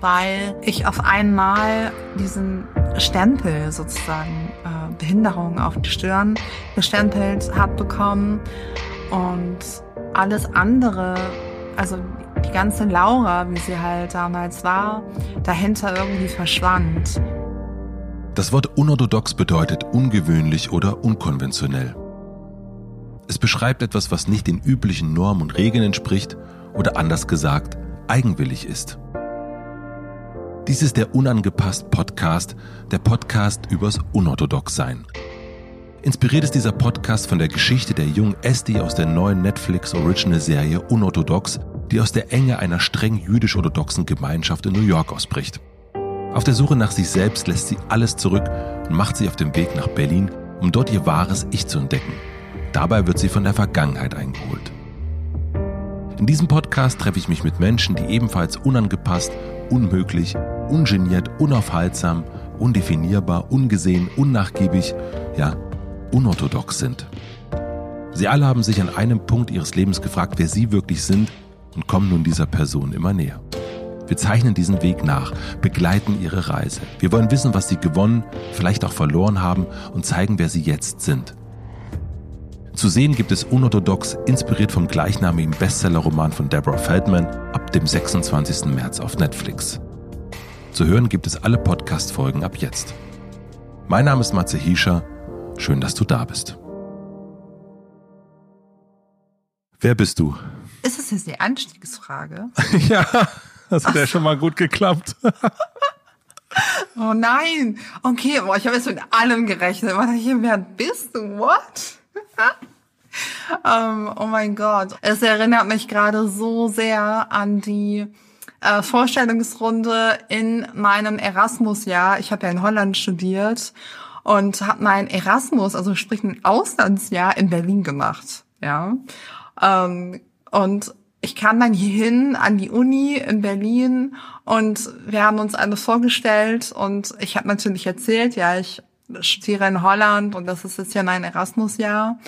weil ich auf einmal diesen Stempel sozusagen äh, Behinderung auf die Stirn gestempelt habe bekommen und alles andere, also die ganze Laura, wie sie halt damals war, dahinter irgendwie verschwand. Das Wort unorthodox bedeutet ungewöhnlich oder unkonventionell. Es beschreibt etwas, was nicht den üblichen Normen und Regeln entspricht oder anders gesagt eigenwillig ist. Dies ist der Unangepasst Podcast, der Podcast übers Unorthodoxsein. Inspiriert ist dieser Podcast von der Geschichte der jungen Esti aus der neuen Netflix Original Serie Unorthodox, die aus der Enge einer streng jüdisch-orthodoxen Gemeinschaft in New York ausbricht. Auf der Suche nach sich selbst lässt sie alles zurück und macht sich auf den Weg nach Berlin, um dort ihr wahres Ich zu entdecken. Dabei wird sie von der Vergangenheit eingeholt. In diesem Podcast treffe ich mich mit Menschen, die ebenfalls unangepasst, unmöglich, ungeniert, unaufhaltsam, undefinierbar, ungesehen, unnachgiebig, ja, unorthodox sind. Sie alle haben sich an einem Punkt ihres Lebens gefragt, wer sie wirklich sind und kommen nun dieser Person immer näher. Wir zeichnen diesen Weg nach, begleiten ihre Reise. Wir wollen wissen, was sie gewonnen, vielleicht auch verloren haben und zeigen, wer sie jetzt sind. Zu sehen gibt es Unorthodox, inspiriert vom gleichnamigen Bestsellerroman von Deborah Feldman, ab dem 26. März auf Netflix. Zu hören gibt es alle Podcast-Folgen ab jetzt. Mein Name ist Matze Hiescher Schön, dass du da bist. Wer bist du? Ist das jetzt die Anstiegsfrage? ja, das hat ja schon mal gut geklappt. oh nein. Okay, boah, ich habe jetzt mit allem gerechnet. Wer bist du? What? Um, oh mein Gott. Es erinnert mich gerade so sehr an die äh, Vorstellungsrunde in meinem Erasmus-Jahr. Ich habe ja in Holland studiert und habe mein Erasmus, also sprich ein Auslandsjahr in Berlin gemacht. Ja. Ähm, und ich kam dann hierhin an die Uni in Berlin und wir haben uns alles vorgestellt und ich habe natürlich erzählt, ja, ich studiere in Holland und das ist jetzt ja mein Erasmus-Jahr.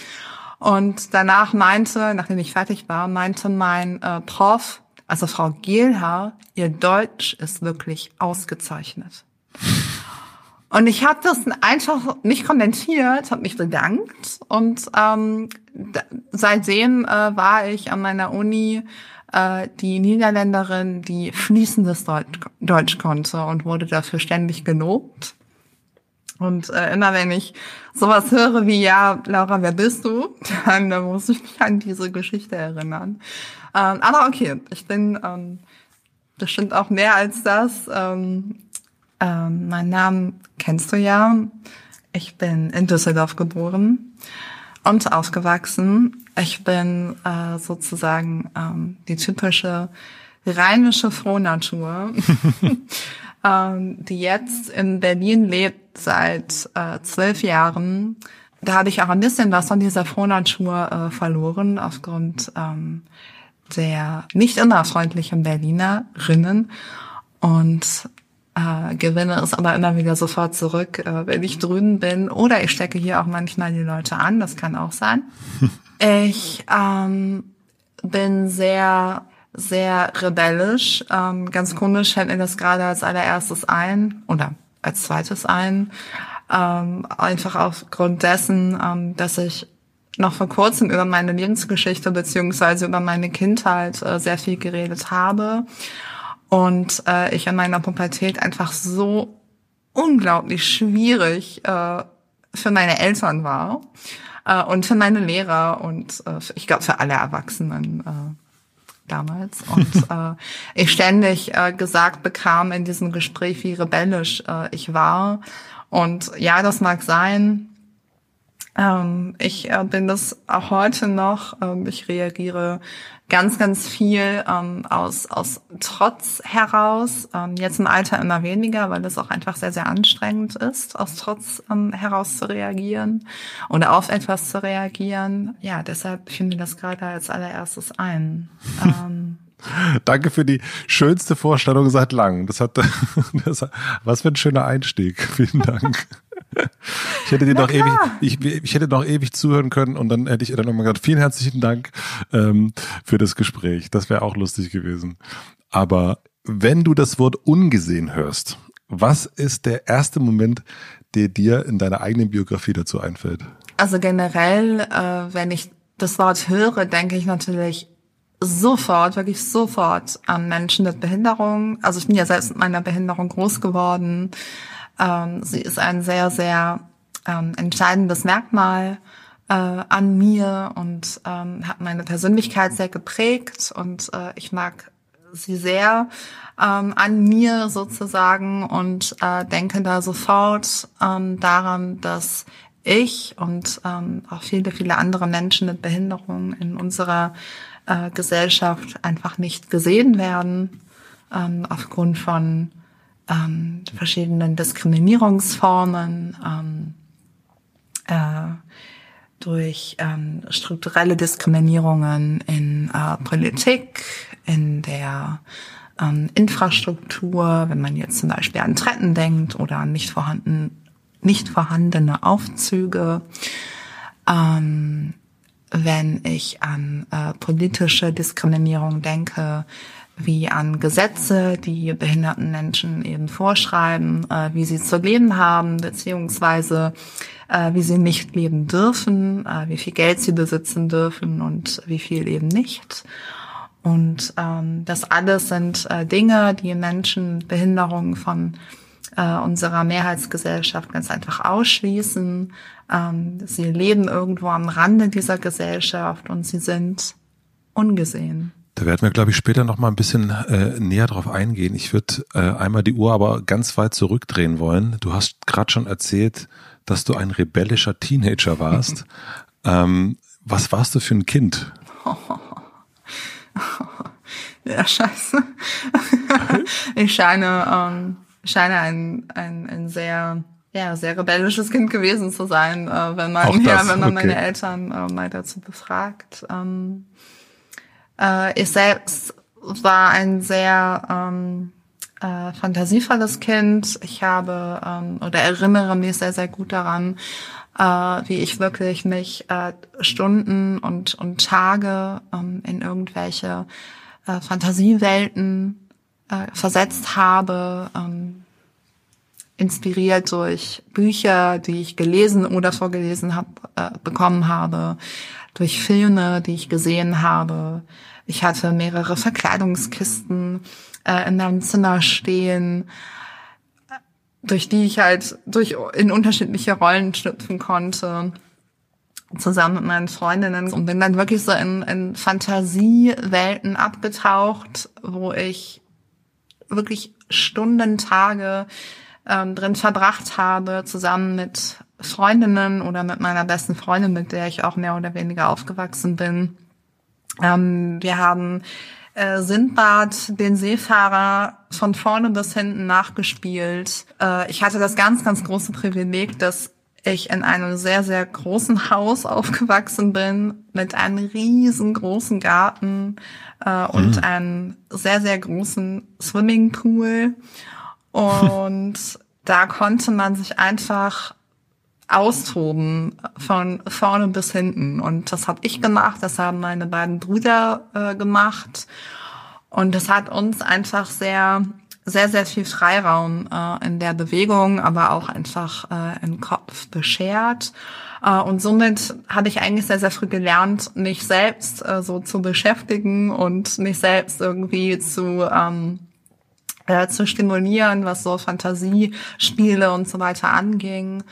Und danach meinte, nachdem ich fertig war, meinte mein äh, Prof, also Frau Gehlhaar, ihr Deutsch ist wirklich ausgezeichnet. Und ich habe das einfach nicht kommentiert, habe mich bedankt und ähm, seitdem äh, war ich an meiner Uni äh, die Niederländerin, die fließendes Deutsch, Deutsch konnte und wurde dafür ständig gelobt. Und äh, immer wenn ich sowas höre wie, ja, Laura, wer bist du? Dann äh, muss ich mich an diese Geschichte erinnern. Ähm, aber okay, ich bin ähm, bestimmt auch mehr als das. Ähm, ähm, mein Namen kennst du ja. Ich bin in Düsseldorf geboren und aufgewachsen. Ich bin äh, sozusagen ähm, die typische rheinische Frohnatur, ähm, die jetzt in Berlin lebt seit äh, zwölf Jahren. Da habe ich auch ein bisschen was von dieser Frohnatur äh, verloren aufgrund ähm, der nicht immer freundlichen Berlinerinnen. Und äh, gewinne es aber immer wieder sofort zurück, äh, wenn ich drüben bin. Oder ich stecke hier auch manchmal die Leute an, das kann auch sein. ich ähm, bin sehr, sehr rebellisch. Ähm, ganz komisch fällt mir das gerade als allererstes ein oder als zweites ein. Ähm, einfach aufgrund dessen, ähm, dass ich noch vor kurzem über meine Lebensgeschichte beziehungsweise über meine Kindheit äh, sehr viel geredet habe und äh, ich in meiner Pubertät einfach so unglaublich schwierig äh, für meine Eltern war äh, und für meine Lehrer und äh, ich glaube für alle Erwachsenen äh, damals. Und äh, ich ständig äh, gesagt bekam in diesem Gespräch, wie rebellisch äh, ich war. Und ja, das mag sein. Ähm, ich äh, bin das auch heute noch. Ähm, ich reagiere ganz, ganz viel ähm, aus, aus Trotz heraus. Ähm, jetzt im Alter immer weniger, weil es auch einfach sehr, sehr anstrengend ist, aus Trotz ähm, heraus zu reagieren oder auf etwas zu reagieren. Ja, deshalb finde ich das gerade als allererstes ein. Ähm, Danke für die schönste Vorstellung seit langem. Das hat, das, was für ein schöner Einstieg. Vielen Dank. Ich hätte dir noch ewig, ich, ich hätte noch ewig zuhören können und dann hätte ich dann nochmal gesagt, vielen herzlichen Dank ähm, für das Gespräch. Das wäre auch lustig gewesen. Aber Wenn du das Wort ungesehen hörst, was ist der erste Moment, der dir in deiner eigenen Biografie dazu einfällt? Also generell, äh, wenn ich das Wort höre, denke ich natürlich sofort, wirklich sofort an Menschen mit Behinderung. Also ich bin ja selbst mit meiner Behinderung groß geworden. Ähm, sie ist ein sehr, sehr ähm, entscheidendes Merkmal äh, an mir und ähm, hat meine Persönlichkeit sehr geprägt und äh, ich mag sie sehr ähm, an mir sozusagen und äh, denke da sofort ähm, daran, dass ich und ähm, auch viele, viele andere Menschen mit Behinderung in unserer äh, Gesellschaft einfach nicht gesehen werden ähm, aufgrund von ähm, verschiedenen Diskriminierungsformen, ähm, äh, durch ähm, strukturelle Diskriminierungen in äh, Politik, in der ähm, Infrastruktur, wenn man jetzt zum Beispiel an Tretten denkt oder an nicht vorhanden, nicht vorhandene Aufzüge. Ähm, wenn ich an äh, politische Diskriminierung denke, wie an Gesetze, die behinderten Menschen eben vorschreiben, äh, wie sie zu leben haben, beziehungsweise äh, wie sie nicht leben dürfen, äh, wie viel Geld sie besitzen dürfen und wie viel eben nicht. Und ähm, das alles sind äh, Dinge, die Menschen mit Behinderungen von äh, unserer Mehrheitsgesellschaft ganz einfach ausschließen. Ähm, sie leben irgendwo am Rande dieser Gesellschaft und sie sind ungesehen. Da werden wir, glaube ich, später noch mal ein bisschen äh, näher drauf eingehen. Ich würde äh, einmal die Uhr aber ganz weit zurückdrehen wollen. Du hast gerade schon erzählt, dass du ein rebellischer Teenager warst. ähm, was warst du für ein Kind? ja, scheiße. ich scheine, ähm, scheine ein, ein, ein sehr ja, sehr rebellisches Kind gewesen zu sein, äh, wenn man, ja, wenn man okay. meine Eltern äh, mal dazu befragt. Ähm, äh, ich selbst war ein sehr ähm, äh, fantasievolles Kind. Ich habe ähm, oder erinnere mich sehr, sehr gut daran, äh, wie ich wirklich mich äh, Stunden und, und Tage ähm, in irgendwelche äh, Fantasiewelten äh, versetzt habe, ähm, inspiriert durch Bücher, die ich gelesen oder vorgelesen hab, äh, bekommen habe, durch Filme, die ich gesehen habe. Ich hatte mehrere Verkleidungskisten äh, in meinem Zimmer stehen, durch die ich halt durch in unterschiedliche Rollen schlüpfen konnte zusammen mit meinen Freundinnen und bin dann wirklich so in, in Fantasiewelten abgetaucht, wo ich wirklich Stunden, Tage ähm, drin verbracht habe, zusammen mit Freundinnen oder mit meiner besten Freundin, mit der ich auch mehr oder weniger aufgewachsen bin. Ähm, wir haben äh, Sindbad, den Seefahrer, von vorne bis hinten nachgespielt. Äh, ich hatte das ganz, ganz große Privileg, dass ich in einem sehr, sehr großen Haus aufgewachsen bin, mit einem riesengroßen Garten äh, und mhm. einem sehr, sehr großen Swimmingpool. Und da konnte man sich einfach austoben von vorne bis hinten. Und das habe ich gemacht, das haben meine beiden Brüder äh, gemacht. Und das hat uns einfach sehr, sehr, sehr viel Freiraum äh, in der Bewegung, aber auch einfach äh, im Kopf beschert. Äh, und somit hatte ich eigentlich sehr, sehr früh gelernt, mich selbst äh, so zu beschäftigen und mich selbst irgendwie zu ähm, äh, zu stimulieren, was so Fantasiespiele und so weiter anging.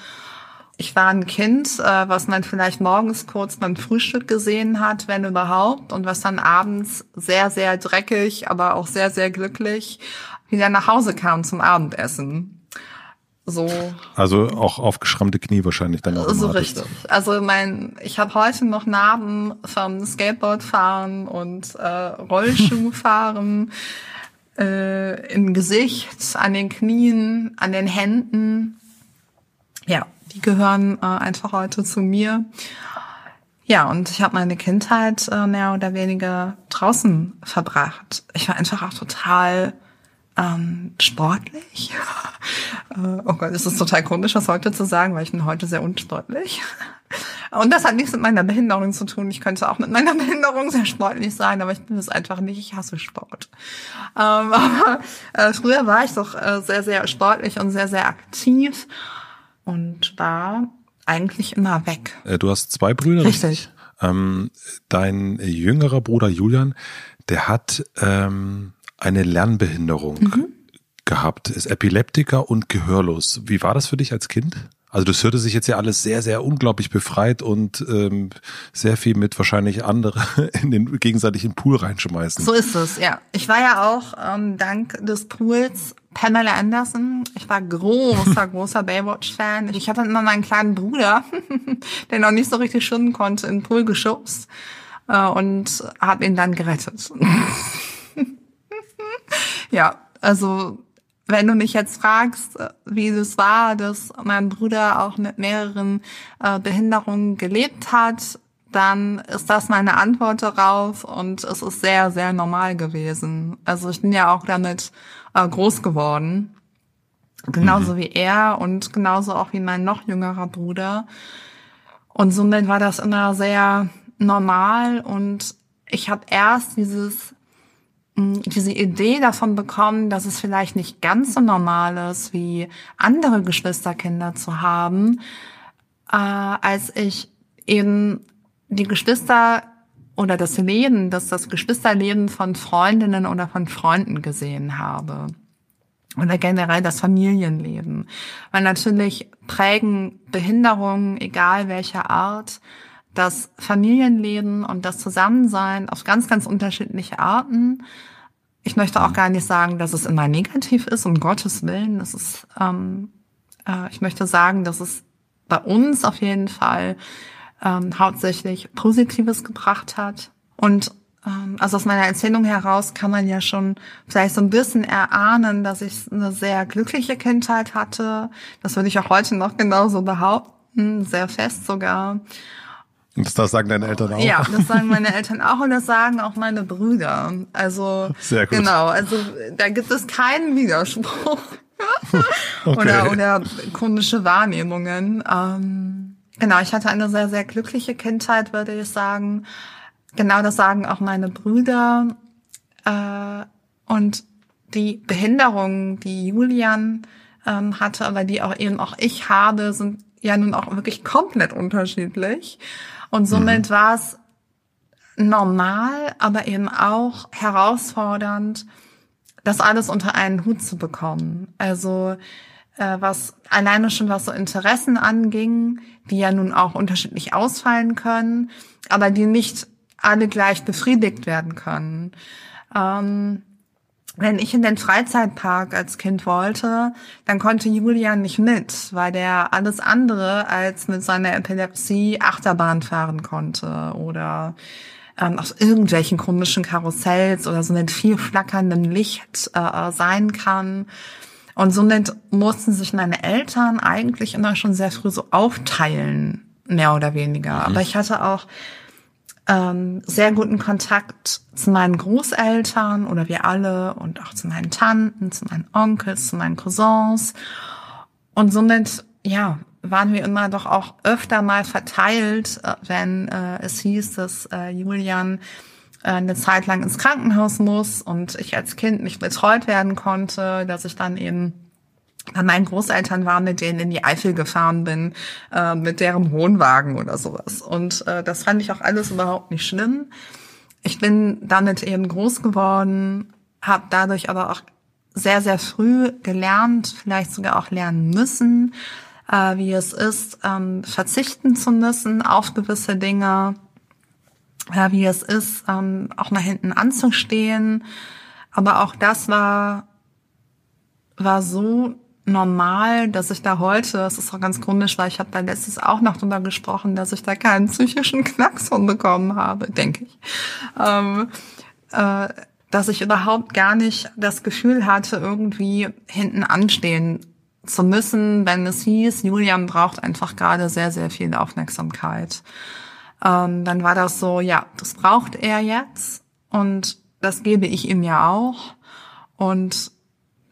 Ich war ein Kind, äh, was man vielleicht morgens kurz beim Frühstück gesehen hat, wenn überhaupt, und was dann abends sehr, sehr dreckig, aber auch sehr, sehr glücklich wieder nach Hause kam zum Abendessen. So. Also auch aufgeschrammte Knie wahrscheinlich dann auch. So richtig. Also mein, ich habe heute noch Narben vom Skateboardfahren und äh, Rollschuhfahren äh, im Gesicht, an den Knien, an den Händen. Ja, die gehören äh, einfach heute zu mir. Ja, und ich habe meine Kindheit äh, mehr oder weniger draußen verbracht. Ich war einfach auch total ähm, sportlich. äh, oh Gott, es ist total komisch, das heute zu sagen, weil ich bin heute sehr unsportlich. Und das hat nichts mit meiner Behinderung zu tun. Ich könnte auch mit meiner Behinderung sehr sportlich sein, aber ich bin es einfach nicht. Ich hasse Sport. Ähm, aber äh, früher war ich doch äh, sehr, sehr sportlich und sehr, sehr aktiv und war eigentlich immer weg. Äh, du hast zwei Brüder. Richtig. Ähm, dein jüngerer Bruder Julian, der hat ähm, eine Lernbehinderung mhm. gehabt, ist Epileptiker und gehörlos. Wie war das für dich als Kind? Also das hörte sich jetzt ja alles sehr, sehr unglaublich befreit und ähm, sehr viel mit wahrscheinlich andere in den gegenseitigen Pool reinschmeißen. So ist es, ja. Ich war ja auch ähm, dank des Pools Pamela Anderson. Ich war großer, großer Baywatch-Fan. Ich hatte immer meinen kleinen Bruder, der noch nicht so richtig schwimmen konnte, in den Pool geschubst äh, und habe ihn dann gerettet. ja, also wenn du mich jetzt fragst, äh, wie es war, dass mein Bruder auch mit mehreren äh, Behinderungen gelebt hat, dann ist das meine Antwort darauf und es ist sehr, sehr normal gewesen. Also ich bin ja auch damit äh, groß geworden. Genauso mhm. wie er und genauso auch wie mein noch jüngerer Bruder. Und somit war das immer sehr normal und ich habe erst dieses diese Idee davon bekommen, dass es vielleicht nicht ganz so normal ist, wie andere Geschwisterkinder zu haben, äh, als ich eben die Geschwister oder das Leben, dass das Geschwisterleben von Freundinnen oder von Freunden gesehen habe. Oder generell das Familienleben. Weil natürlich prägen Behinderungen, egal welcher Art, das Familienleben und das Zusammensein auf ganz, ganz unterschiedliche Arten. Ich möchte auch gar nicht sagen, dass es immer negativ ist, um Gottes Willen. Das ist, ähm, äh, ich möchte sagen, dass es bei uns auf jeden Fall ähm, hauptsächlich Positives gebracht hat. Und ähm, also aus meiner Erzählung heraus kann man ja schon vielleicht so ein bisschen erahnen, dass ich eine sehr glückliche Kindheit hatte. Das würde ich auch heute noch genauso behaupten, sehr fest sogar. Und das sagen deine Eltern auch? Ja, das sagen meine Eltern auch und das sagen auch meine Brüder. Also Sehr gut. genau, also da gibt es keinen Widerspruch okay. oder oder chronische Wahrnehmungen. Ähm, genau, ich hatte eine sehr sehr glückliche Kindheit, würde ich sagen. Genau, das sagen auch meine Brüder. Äh, und die Behinderungen, die Julian ähm, hatte, aber die auch eben auch ich habe, sind ja nun auch wirklich komplett unterschiedlich. Und somit mhm. war es normal, aber eben auch herausfordernd, das alles unter einen Hut zu bekommen. Also äh, was alleine schon was so Interessen anging, die ja nun auch unterschiedlich ausfallen können, aber die nicht alle gleich befriedigt werden können. Ähm, wenn ich in den Freizeitpark als Kind wollte, dann konnte Julian nicht mit, weil der alles andere als mit seiner Epilepsie Achterbahn fahren konnte oder ähm, auf irgendwelchen komischen Karussells oder so mit viel flackerndem Licht äh, sein kann. Und somit mussten sich meine Eltern eigentlich immer schon sehr früh so aufteilen, mehr oder weniger. Mhm. Aber ich hatte auch ähm, sehr guten Kontakt zu meinen Großeltern oder wir alle und auch zu meinen Tanten, zu meinen Onkels, zu meinen Cousins. Und somit, ja, waren wir immer doch auch öfter mal verteilt, äh, wenn äh, es hieß, dass äh, Julian äh, eine Zeit lang ins Krankenhaus muss und ich als Kind nicht betreut werden konnte, dass ich dann eben bei meinen Großeltern war, mit denen in die Eifel gefahren bin, äh, mit deren Wohnwagen oder sowas. Und äh, das fand ich auch alles überhaupt nicht schlimm. Ich bin damit eben groß geworden, habe dadurch aber auch sehr, sehr früh gelernt, vielleicht sogar auch lernen müssen, äh, wie es ist, ähm, verzichten zu müssen auf gewisse Dinge, äh, wie es ist, ähm, auch mal hinten anzustehen. Aber auch das war, war so normal, dass ich da heute, das ist auch ganz komisch, weil ich habe da letztes auch noch drüber gesprochen, dass ich da keinen psychischen Knacks von bekommen habe, denke ich. Ähm, äh, dass ich überhaupt gar nicht das Gefühl hatte, irgendwie hinten anstehen zu müssen, wenn es hieß, Julian braucht einfach gerade sehr, sehr viel Aufmerksamkeit. Ähm, dann war das so, ja, das braucht er jetzt und das gebe ich ihm ja auch. Und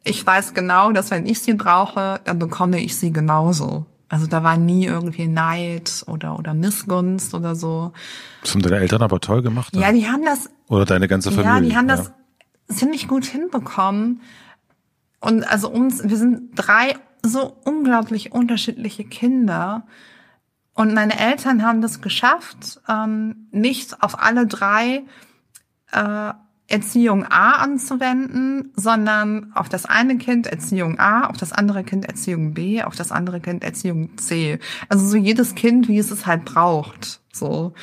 ich weiß genau, dass wenn ich sie brauche, dann bekomme ich sie genauso. Also da war nie irgendwie Neid oder, oder Missgunst oder so. Das haben deine Eltern aber toll gemacht. Ja, die haben das. Oder deine ganze Familie. Ja, die haben ja. das ziemlich gut hinbekommen. Und also uns, wir sind drei so unglaublich unterschiedliche Kinder. Und meine Eltern haben das geschafft, ähm, nicht auf alle drei äh, Erziehung A anzuwenden, sondern auf das eine Kind Erziehung A, auf das andere Kind Erziehung B, auf das andere Kind Erziehung C. Also so jedes Kind, wie es es halt braucht. So.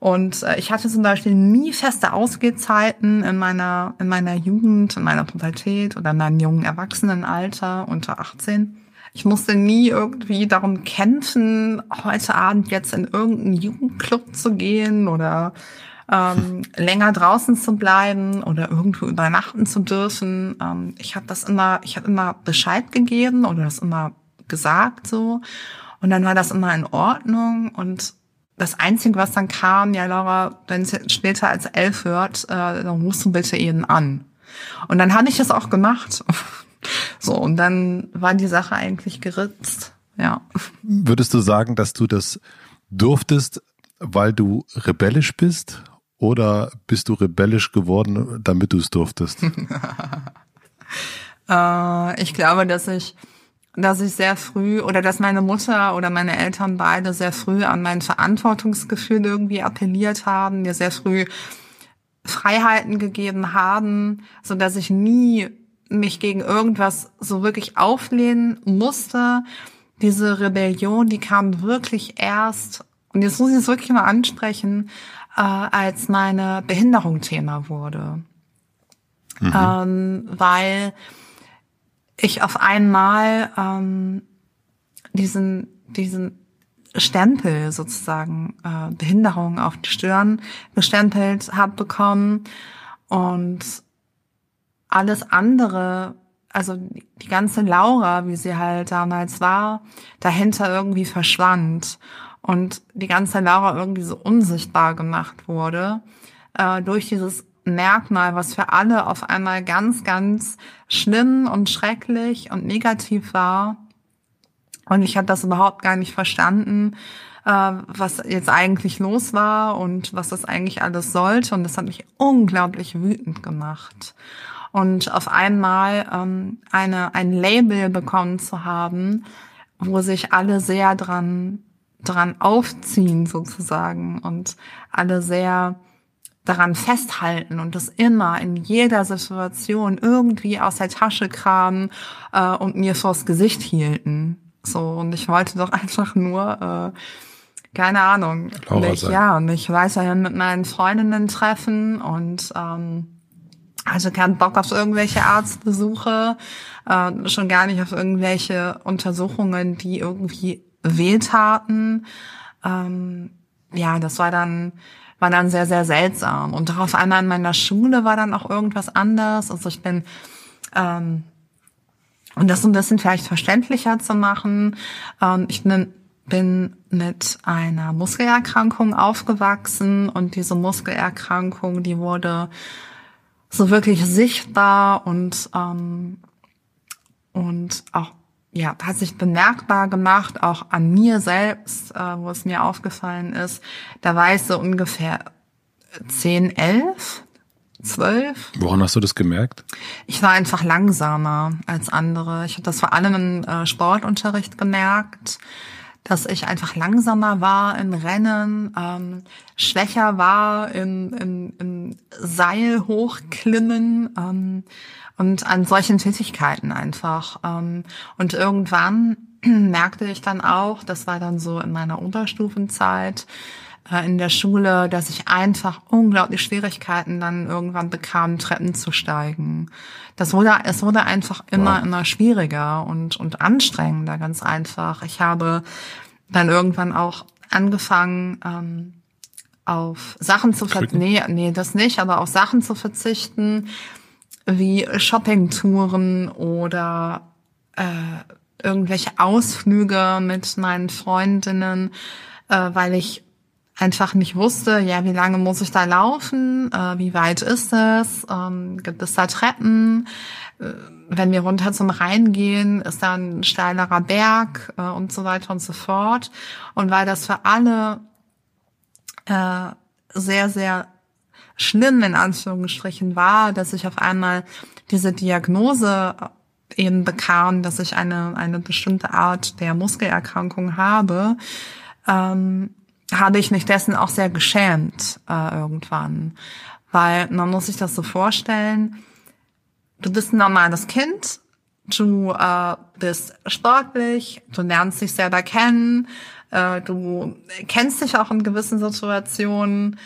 Und äh, ich hatte zum Beispiel nie feste Ausgehzeiten in meiner, in meiner Jugend, in meiner Pubertät oder in meinem jungen Erwachsenenalter unter 18. Ich musste nie irgendwie darum kämpfen, heute Abend jetzt in irgendeinen Jugendclub zu gehen oder ähm, länger draußen zu bleiben oder irgendwo übernachten zu dürfen. Ähm, ich habe das immer, ich habe immer Bescheid gegeben oder das immer gesagt so. Und dann war das immer in Ordnung. Und das Einzige, was dann kam, ja Laura, wenn es später als elf hört, äh, dann rufst du bitte ihn an. Und dann habe ich das auch gemacht. So, und dann war die Sache eigentlich geritzt. Ja. Würdest du sagen, dass du das durftest, weil du rebellisch bist oder bist du rebellisch geworden, damit du es durftest? äh, ich glaube, dass ich, dass ich sehr früh oder dass meine Mutter oder meine Eltern beide sehr früh an mein Verantwortungsgefühl irgendwie appelliert haben, mir sehr früh Freiheiten gegeben haben, so dass ich nie mich gegen irgendwas so wirklich auflehnen musste. Diese Rebellion, die kam wirklich erst, und jetzt muss ich es wirklich mal ansprechen, äh, als meine Behinderung Thema wurde. Mhm. Ähm, weil ich auf einmal ähm, diesen, diesen Stempel sozusagen, äh, Behinderung auf die Stirn gestempelt habe bekommen und alles andere, also die ganze Laura, wie sie halt damals war, dahinter irgendwie verschwand und die ganze Laura irgendwie so unsichtbar gemacht wurde äh, durch dieses Merkmal, was für alle auf einmal ganz, ganz schlimm und schrecklich und negativ war. Und ich hatte das überhaupt gar nicht verstanden, äh, was jetzt eigentlich los war und was das eigentlich alles sollte. Und das hat mich unglaublich wütend gemacht. Und auf einmal ähm, eine, ein Label bekommen zu haben, wo sich alle sehr dran dran aufziehen sozusagen und alle sehr daran festhalten und das immer in jeder Situation irgendwie aus der Tasche kramen äh, und mir vors Gesicht hielten. So, und ich wollte doch einfach nur, äh, keine Ahnung, mich, ja, mich weiterhin mit meinen Freundinnen treffen und ähm, also keinen Bock auf irgendwelche Arztbesuche, äh, schon gar nicht auf irgendwelche Untersuchungen, die irgendwie Wehtaten. Ähm, ja, das war dann war dann sehr sehr seltsam und darauf einmal in meiner Schule war dann auch irgendwas anders. Also ich bin ähm, und das so ein bisschen vielleicht verständlicher zu machen. Ähm, ich bin, bin mit einer Muskelerkrankung aufgewachsen und diese Muskelerkrankung, die wurde so wirklich sichtbar und ähm, und auch ja, hat sich bemerkbar gemacht, auch an mir selbst, äh, wo es mir aufgefallen ist. Da war ich so ungefähr 10, 11, 12. Woran hast du das gemerkt? Ich war einfach langsamer als andere. Ich habe das vor allem im äh, Sportunterricht gemerkt, dass ich einfach langsamer war in Rennen, ähm, schwächer war in, in, in Seil hochklimmen. Ähm, und an solchen Tätigkeiten einfach. Ähm, und irgendwann merkte ich dann auch, das war dann so in meiner Unterstufenzeit, äh, in der Schule, dass ich einfach unglaublich Schwierigkeiten dann irgendwann bekam, Treppen zu steigen. Das wurde, es wurde einfach immer, wow. immer schwieriger und, und anstrengender, ganz einfach. Ich habe dann irgendwann auch angefangen, ähm, auf Sachen zu verzichten. Nee, nee, das nicht, aber auf Sachen zu verzichten, wie Shoppingtouren oder äh, irgendwelche Ausflüge mit meinen Freundinnen, äh, weil ich einfach nicht wusste, ja, wie lange muss ich da laufen, äh, wie weit ist es, ähm, gibt es da Treppen, wenn wir runter zum Rhein gehen, ist da ein steilerer Berg äh, und so weiter und so fort. Und weil das für alle äh, sehr, sehr schlimm in Anführungsstrichen war, dass ich auf einmal diese Diagnose eben bekam, dass ich eine, eine bestimmte Art der Muskelerkrankung habe, ähm, habe ich mich dessen auch sehr geschämt äh, irgendwann. Weil man muss sich das so vorstellen, du bist ein normales Kind, du äh, bist sportlich, du lernst dich selber kennen, äh, du kennst dich auch in gewissen Situationen,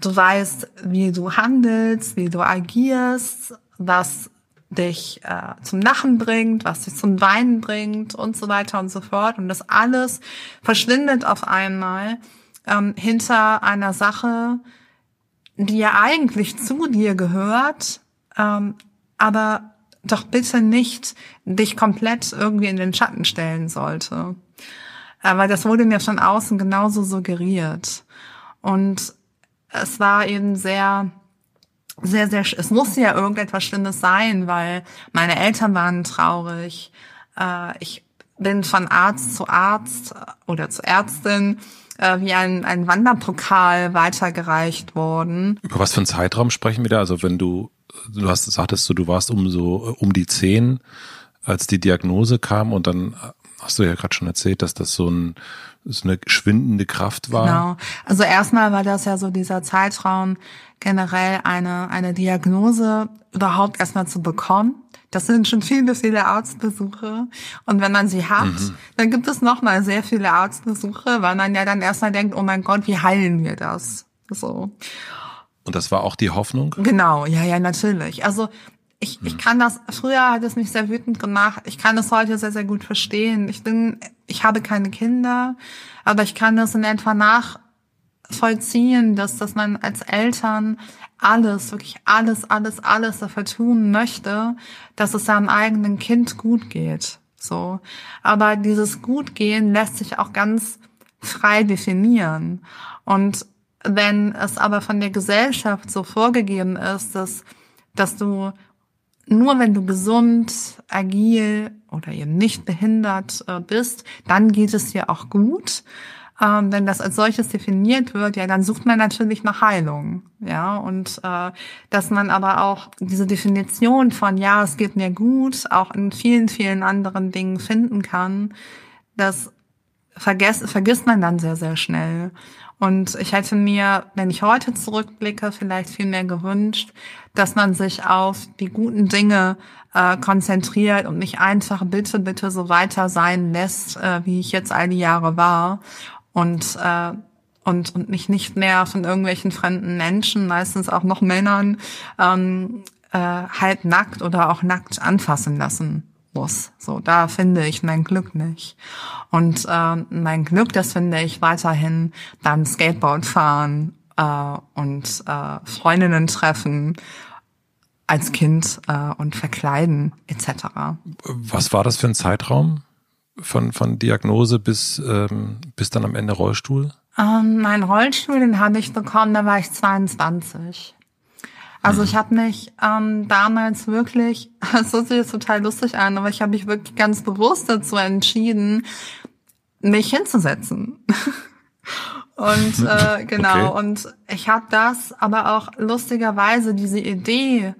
du weißt, wie du handelst, wie du agierst, was dich äh, zum Lachen bringt, was dich zum Weinen bringt und so weiter und so fort. Und das alles verschwindet auf einmal ähm, hinter einer Sache, die ja eigentlich zu dir gehört, ähm, aber doch bitte nicht dich komplett irgendwie in den Schatten stellen sollte. Aber das wurde mir von außen genauso suggeriert. Und es war eben sehr, sehr, sehr, es musste ja irgendetwas Schlimmes sein, weil meine Eltern waren traurig. Äh, ich bin von Arzt zu Arzt oder zu Ärztin äh, wie ein, ein Wanderpokal weitergereicht worden. Über was für einen Zeitraum sprechen wir da? Also wenn du, du hast, sagtest du, du warst um so, um die zehn, als die Diagnose kam und dann hast du ja gerade schon erzählt, dass das so ein so eine schwindende Kraft war. Genau. Also erstmal war das ja so dieser Zeitraum, generell eine, eine Diagnose überhaupt erstmal zu bekommen. Das sind schon viele, viele Arztbesuche. Und wenn man sie hat, mhm. dann gibt es nochmal sehr viele Arztbesuche, weil man ja dann erstmal denkt, oh mein Gott, wie heilen wir das? So. Und das war auch die Hoffnung? Genau, ja, ja, natürlich. Also ich, ich hm. kann das, früher hat es mich sehr wütend gemacht. Ich kann das heute sehr, sehr gut verstehen. Ich bin, ich habe keine Kinder, aber ich kann das in etwa nachvollziehen, dass, dass man als Eltern alles, wirklich alles, alles, alles dafür tun möchte, dass es seinem eigenen Kind gut geht. So. Aber dieses Gutgehen lässt sich auch ganz frei definieren. Und wenn es aber von der Gesellschaft so vorgegeben ist, dass, dass du nur wenn du gesund, agil oder eben nicht behindert äh, bist, dann geht es dir auch gut. Ähm, wenn das als solches definiert wird, ja, dann sucht man natürlich nach Heilung, ja, und äh, dass man aber auch diese Definition von ja, es geht mir gut, auch in vielen, vielen anderen Dingen finden kann, das vergesst, vergisst man dann sehr, sehr schnell. Und ich hätte mir, wenn ich heute zurückblicke, vielleicht viel mehr gewünscht, dass man sich auf die guten Dinge äh, konzentriert und nicht einfach bitte, bitte so weiter sein lässt, äh, wie ich jetzt all die Jahre war. Und äh, und, und mich nicht mehr von irgendwelchen fremden Menschen, meistens auch noch Männern, ähm, äh, halb nackt oder auch nackt anfassen lassen muss. So, da finde ich mein Glück nicht. Und äh, mein Glück, das finde ich weiterhin dann Skateboard fahren äh, und äh, Freundinnen treffen als Kind äh, und verkleiden etc. Was war das für ein Zeitraum von von Diagnose bis ähm, bis dann am Ende Rollstuhl? Ähm, mein Rollstuhl, den habe ich bekommen, da war ich 22. Also ich habe mich ähm, damals wirklich, das hört sich jetzt total lustig an, aber ich habe mich wirklich ganz bewusst dazu entschieden, mich hinzusetzen. und äh, genau, okay. und ich habe das aber auch lustigerweise, diese Idee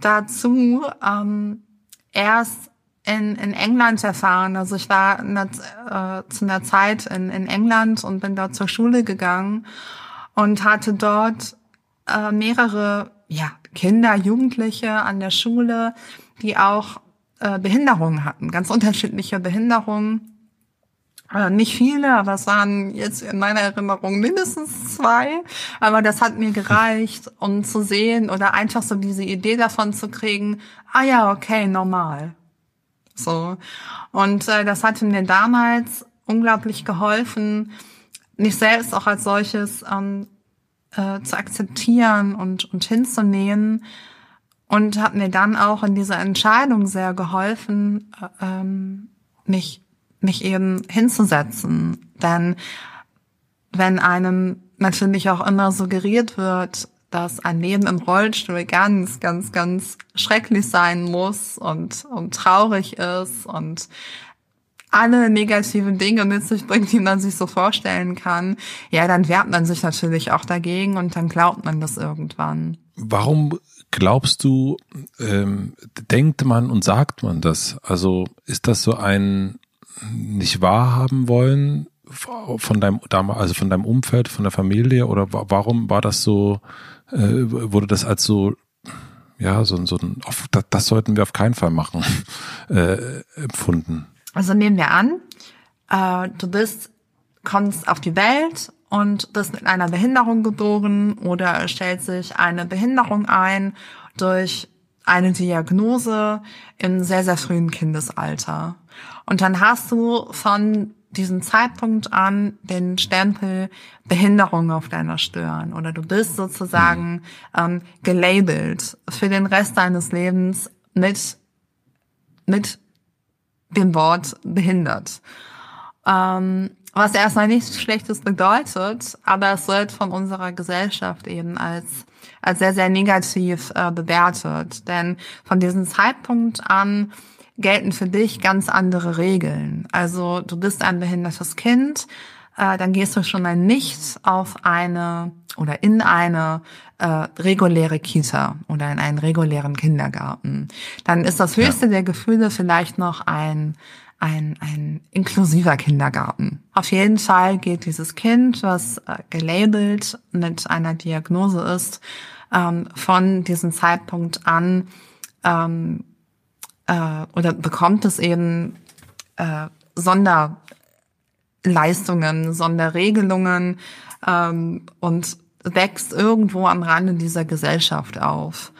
dazu ähm, erst in, in England erfahren. Also ich war der, äh, zu einer Zeit in, in England und bin dort zur Schule gegangen und hatte dort äh, mehrere ja, Kinder, Jugendliche an der Schule, die auch äh, Behinderungen hatten, ganz unterschiedliche Behinderungen. Äh, nicht viele, aber es waren jetzt in meiner Erinnerung mindestens zwei. Aber das hat mir gereicht, um zu sehen oder einfach so diese Idee davon zu kriegen, ah ja, okay, normal. So. Und äh, das hatte mir damals unglaublich geholfen, mich selbst auch als solches ähm, äh, zu akzeptieren und, und hinzunehmen und hat mir dann auch in dieser Entscheidung sehr geholfen, äh, ähm, mich, mich eben hinzusetzen. Denn wenn einem natürlich auch immer suggeriert wird, dass ein Leben im Rollstuhl ganz, ganz, ganz schrecklich sein muss und, und traurig ist und alle negativen Dinge mit sich bringt, die man sich so vorstellen kann, ja, dann wehrt man sich natürlich auch dagegen und dann glaubt man das irgendwann. Warum glaubst du, ähm, denkt man und sagt man das? Also ist das so ein nicht wahrhaben wollen von deinem, also von deinem Umfeld, von der Familie oder warum war das so, äh, wurde das als so ja, so, so ein, das, sollten wir auf keinen Fall machen, äh, empfunden. Also nehmen wir an, äh, du bist, kommst auf die Welt und bist mit einer Behinderung geboren oder stellt sich eine Behinderung ein durch eine Diagnose im sehr, sehr frühen Kindesalter. Und dann hast du von diesem Zeitpunkt an den Stempel Behinderung auf deiner Stirn oder du bist sozusagen ähm, gelabelt für den Rest deines Lebens mit, mit dem Wort behindert. Ähm, was erstmal nichts Schlechtes bedeutet, aber es wird von unserer Gesellschaft eben als, als sehr, sehr negativ äh, bewertet. Denn von diesem Zeitpunkt an gelten für dich ganz andere Regeln. Also du bist ein behindertes Kind, äh, dann gehst du schon mal nicht auf eine oder in eine äh, reguläre Kita oder in einen regulären Kindergarten. Dann ist das höchste ja. der Gefühle vielleicht noch ein ein, ein inklusiver Kindergarten. Auf jeden Fall geht dieses Kind, was äh, gelabelt mit einer Diagnose ist, ähm, von diesem Zeitpunkt an ähm, äh, oder bekommt es eben äh, Sonderleistungen, Sonderregelungen ähm, und wächst irgendwo am Rande dieser Gesellschaft auf.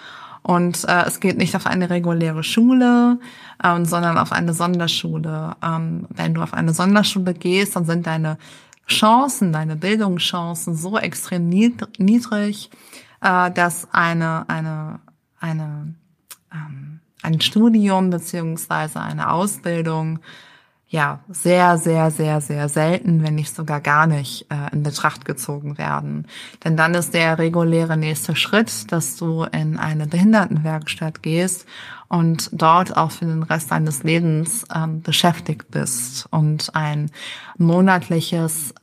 Und äh, es geht nicht auf eine reguläre Schule, ähm, sondern auf eine Sonderschule. Ähm, wenn du auf eine Sonderschule gehst, dann sind deine Chancen, deine Bildungschancen so extrem niedrig, äh, dass eine, eine, eine, ähm, ein Studium beziehungsweise eine Ausbildung ja, sehr, sehr, sehr, sehr selten, wenn nicht sogar gar nicht äh, in Betracht gezogen werden. Denn dann ist der reguläre nächste Schritt, dass du in eine Behindertenwerkstatt gehst und dort auch für den Rest deines Lebens ähm, beschäftigt bist und ein monatliches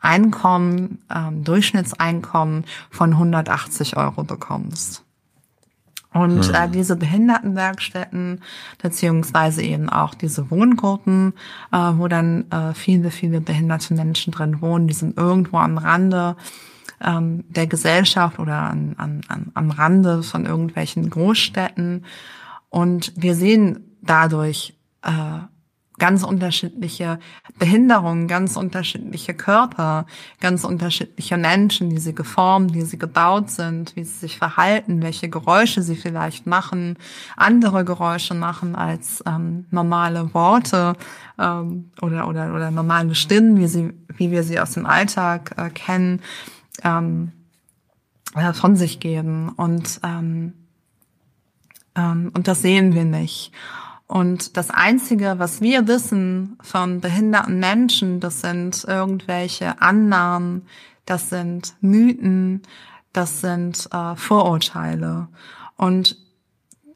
Einkommen, ähm, Durchschnittseinkommen von 180 Euro bekommst. Und äh, diese Behindertenwerkstätten beziehungsweise eben auch diese Wohngruppen, äh, wo dann äh, viele, viele behinderte Menschen drin wohnen, die sind irgendwo am Rande ähm, der Gesellschaft oder an, an, an, am Rande von irgendwelchen Großstädten. Und wir sehen dadurch äh, ganz unterschiedliche Behinderungen, ganz unterschiedliche Körper, ganz unterschiedliche Menschen, wie sie geformt, wie sie gebaut sind, wie sie sich verhalten, welche Geräusche sie vielleicht machen, andere Geräusche machen als ähm, normale Worte ähm, oder, oder, oder normale Stimmen, wie, sie, wie wir sie aus dem Alltag äh, kennen, ähm, äh, von sich geben. Und, ähm, ähm, und das sehen wir nicht. Und das Einzige, was wir wissen von behinderten Menschen, das sind irgendwelche Annahmen, das sind Mythen, das sind äh, Vorurteile. Und,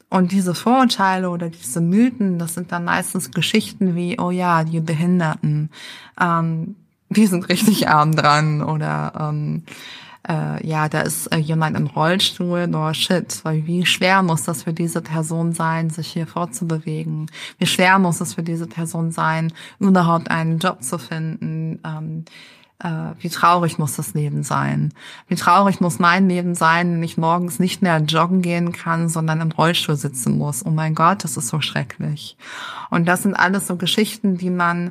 und diese Vorurteile oder diese Mythen, das sind dann meistens Geschichten wie, oh ja, die Behinderten, ähm, die sind richtig arm dran oder ähm, äh, ja, da ist äh, jemand im Rollstuhl, no shit, weil wie schwer muss das für diese Person sein, sich hier fortzubewegen? Wie schwer muss es für diese Person sein, überhaupt einen Job zu finden? Ähm, äh, wie traurig muss das Leben sein? Wie traurig muss mein Leben sein, wenn ich morgens nicht mehr joggen gehen kann, sondern im Rollstuhl sitzen muss? Oh mein Gott, das ist so schrecklich. Und das sind alles so Geschichten, die man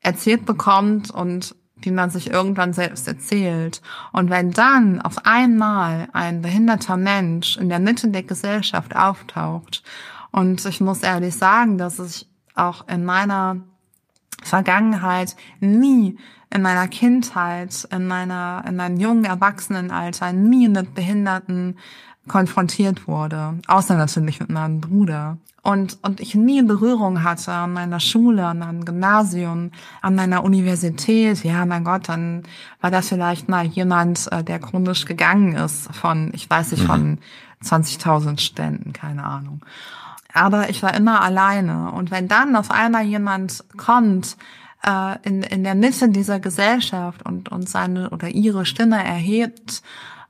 erzählt bekommt und die man sich irgendwann selbst erzählt. Und wenn dann auf einmal ein behinderter Mensch in der Mitte der Gesellschaft auftaucht, und ich muss ehrlich sagen, dass ich auch in meiner Vergangenheit nie in meiner Kindheit, in meiner, in meinem jungen Erwachsenenalter nie mit Behinderten konfrontiert wurde. Außer natürlich mit meinem Bruder. Und, und ich nie Berührung hatte an meiner Schule, an einem Gymnasium, an meiner Universität. Ja, mein Gott, dann war das vielleicht mal jemand, äh, der chronisch gegangen ist von, ich weiß nicht, von 20.000 mhm. Ständen, keine Ahnung. Aber ich war immer alleine. Und wenn dann auf einmal jemand kommt, äh, in, in der Mitte dieser Gesellschaft und, und seine oder ihre Stimme erhebt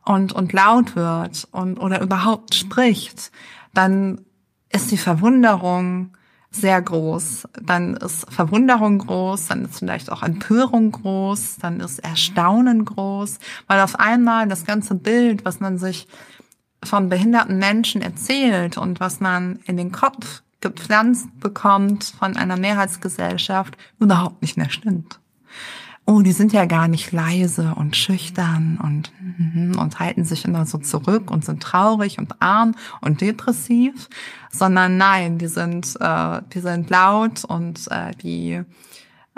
und, und laut wird und, oder überhaupt spricht, dann ist die Verwunderung sehr groß. Dann ist Verwunderung groß, dann ist vielleicht auch Empörung groß, dann ist Erstaunen groß, weil auf einmal das ganze Bild, was man sich von behinderten Menschen erzählt und was man in den Kopf gepflanzt bekommt von einer Mehrheitsgesellschaft, überhaupt nicht mehr stimmt. Oh, die sind ja gar nicht leise und schüchtern und, mhm, und halten sich immer so zurück und sind traurig und arm und depressiv, sondern nein, die sind, äh, die sind laut und äh, die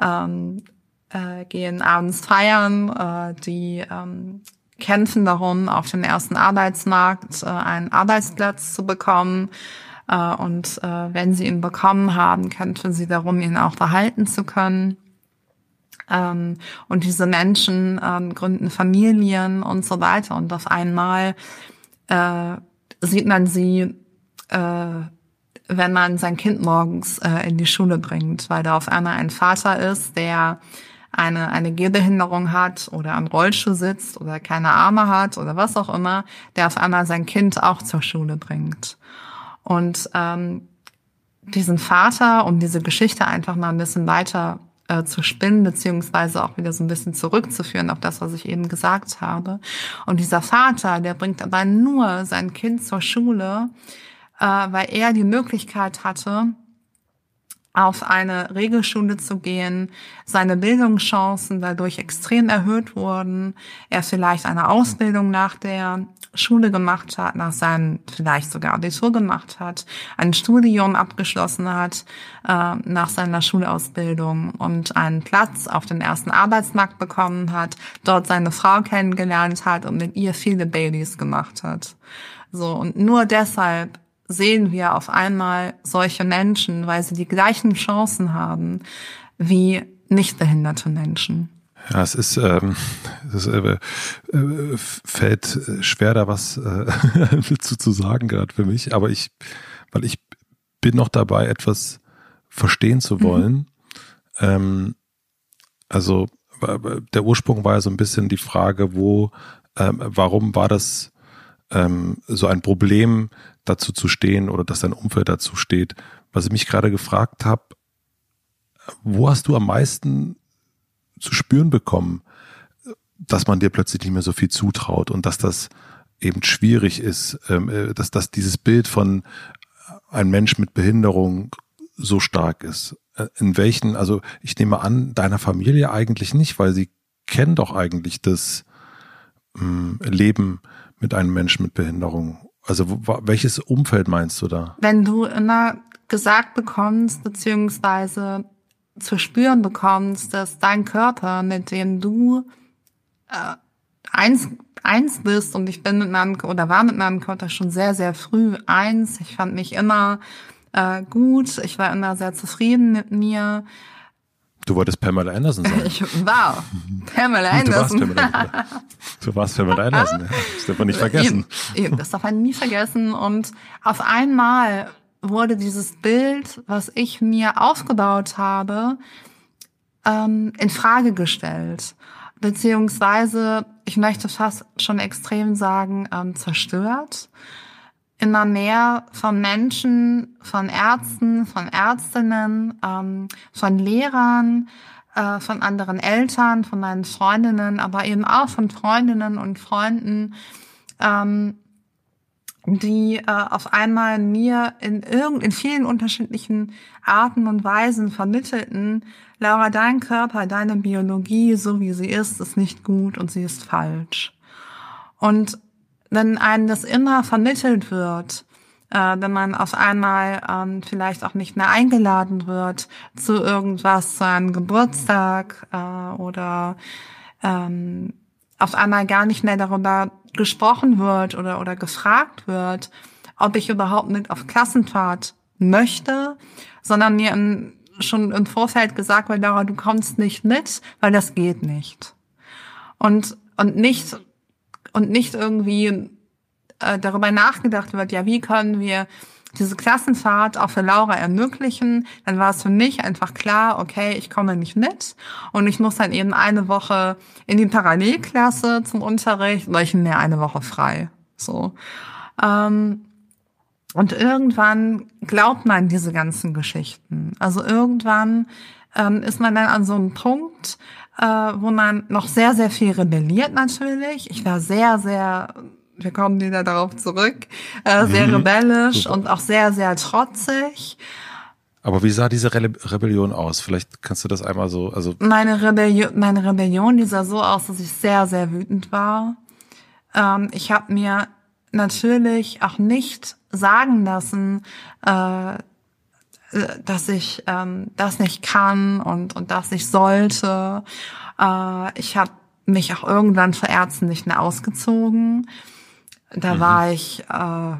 ähm, äh, gehen abends feiern, äh, die ähm, kämpfen darum, auf dem ersten Arbeitsmarkt äh, einen Arbeitsplatz zu bekommen. Äh, und äh, wenn sie ihn bekommen haben, kämpfen sie darum, ihn auch behalten zu können. Ähm, und diese Menschen ähm, gründen Familien und so weiter. Und auf einmal äh, sieht man sie, äh, wenn man sein Kind morgens äh, in die Schule bringt, weil da auf einmal ein Vater ist, der eine, eine Gehbehinderung hat oder am Rollstuhl sitzt oder keine Arme hat oder was auch immer, der auf einmal sein Kind auch zur Schule bringt. Und ähm, diesen Vater, um diese Geschichte einfach mal ein bisschen weiter äh, zu spinnen, beziehungsweise auch wieder so ein bisschen zurückzuführen auf das, was ich eben gesagt habe. Und dieser Vater, der bringt aber nur sein Kind zur Schule, äh, weil er die Möglichkeit hatte, auf eine Regelschule zu gehen, seine Bildungschancen dadurch extrem erhöht wurden, er vielleicht eine Ausbildung nach der Schule gemacht hat, nach seinem vielleicht sogar Abitur gemacht hat, ein Studium abgeschlossen hat äh, nach seiner Schulausbildung und einen Platz auf den ersten Arbeitsmarkt bekommen hat, dort seine Frau kennengelernt hat und mit ihr viele Babys gemacht hat. So und nur deshalb sehen wir auf einmal solche Menschen, weil sie die gleichen Chancen haben wie nicht behinderte Menschen. Ja, es ist, ähm, es äh, äh, fällt schwer, da was äh, zu, zu sagen gerade für mich, aber ich, weil ich bin noch dabei, etwas verstehen zu wollen. Mhm. Ähm, also der Ursprung war ja so ein bisschen die Frage, wo, ähm, warum war das ähm, so ein Problem, dazu zu stehen oder dass dein Umfeld dazu steht. Was ich mich gerade gefragt habe, wo hast du am meisten zu spüren bekommen, dass man dir plötzlich nicht mehr so viel zutraut und dass das eben schwierig ist, ähm, äh, dass, dass dieses Bild von ein Mensch mit Behinderung so stark ist. Äh, in welchen, also ich nehme an, deiner Familie eigentlich nicht, weil sie kennen doch eigentlich das ähm, Leben mit einem Menschen mit Behinderung also welches Umfeld meinst du da? Wenn du immer gesagt bekommst, beziehungsweise zu spüren bekommst, dass dein Körper, mit dem du äh, eins, eins bist, und ich bin mit meinem oder war mit meinem Körper schon sehr, sehr früh eins. Ich fand mich immer äh, gut, ich war immer sehr zufrieden mit mir. Du wolltest Pamela Anderson sein. Ich war Pamela Anderson. Du warst Pamela, du warst Pamela Anderson. Das darf man nicht vergessen. Das darf man nie vergessen. Und auf einmal wurde dieses Bild, was ich mir aufgebaut habe, ähm, in Frage gestellt. Beziehungsweise, ich möchte fast schon extrem sagen, ähm, zerstört immer mehr von Menschen, von Ärzten, von Ärztinnen, ähm, von Lehrern, äh, von anderen Eltern, von meinen Freundinnen, aber eben auch von Freundinnen und Freunden, ähm, die äh, auf einmal mir in irgend in vielen unterschiedlichen Arten und Weisen vermittelten, Laura, dein Körper, deine Biologie, so wie sie ist, ist nicht gut und sie ist falsch. Und wenn einem das immer vermittelt wird, äh, wenn man auf einmal ähm, vielleicht auch nicht mehr eingeladen wird zu irgendwas, zu einem Geburtstag äh, oder ähm, auf einmal gar nicht mehr darüber gesprochen wird oder, oder gefragt wird, ob ich überhaupt mit auf Klassenfahrt möchte, sondern mir in, schon im Vorfeld gesagt wird, Laura, du kommst nicht mit, weil das geht nicht. Und, und nicht, und nicht irgendwie äh, darüber nachgedacht wird, ja, wie können wir diese Klassenfahrt auch für Laura ermöglichen, dann war es für mich einfach klar, okay, ich komme nicht mit und ich muss dann eben eine Woche in die Parallelklasse zum Unterricht, weil ich mir eine Woche frei. So. Ähm, und irgendwann glaubt man diese ganzen Geschichten. Also irgendwann ähm, ist man dann an so einem Punkt, äh, wo man noch sehr, sehr viel rebelliert natürlich. Ich war sehr, sehr wir kommen wieder darauf zurück, äh, sehr mhm. rebellisch Super. und auch sehr, sehr trotzig. Aber wie sah diese Re Rebellion aus? Vielleicht kannst du das einmal so, also. Meine Rebellion, meine Rebellion, die sah so aus, dass ich sehr, sehr wütend war. Ähm, ich habe mir natürlich auch nicht sagen lassen, äh, dass ich ähm, das nicht kann und, und das nicht sollte. Äh, ich habe mich auch irgendwann vor Ärzten nicht mehr ausgezogen. Da mhm. war ich, äh,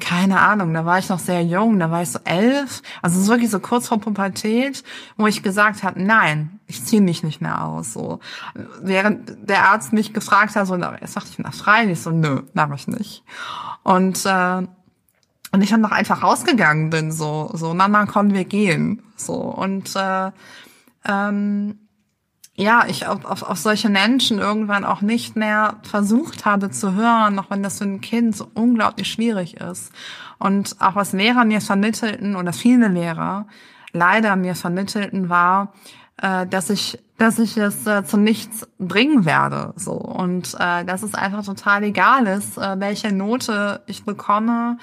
keine Ahnung, da war ich noch sehr jung, da war ich so elf. Also es ist wirklich so kurz vor Pubertät, wo ich gesagt habe, nein, ich ziehe mich nicht mehr aus. So während der Arzt mich gefragt hat, so, er sagt ich na frei, ich so, nö, mache ich nicht. Und äh, und ich dann noch einfach rausgegangen bin, so so, Mama, komm, wir gehen, so und äh, ähm, ja, ich auf, auf, auf solche Menschen irgendwann auch nicht mehr versucht habe zu hören, auch wenn das für ein Kind so unglaublich schwierig ist. Und auch was Lehrer mir vermittelten oder viele Lehrer leider mir vermittelten war, äh, dass ich dass ich es äh, zu nichts bringen werde so und äh, dass es einfach total egal ist, äh, welche Note ich bekomme,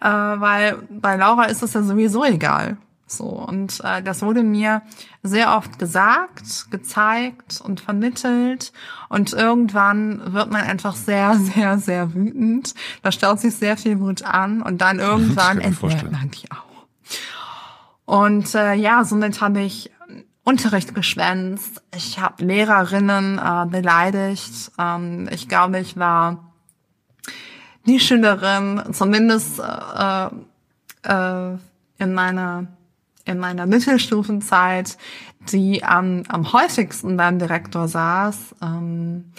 äh, weil bei Laura ist es ja sowieso egal. So, und äh, das wurde mir sehr oft gesagt, gezeigt und vermittelt. Und irgendwann wird man einfach sehr, sehr, sehr wütend. Da staut sich sehr viel Wut an und dann irgendwann entwirrt man die auch. Und äh, ja, somit habe ich Unterricht geschwänzt. Ich habe Lehrerinnen äh, beleidigt. Ähm, ich glaube, ich war die Schülerin, zumindest äh, äh, in meiner in meiner Mittelstufenzeit, die am, am häufigsten beim Direktor saß. Ähm,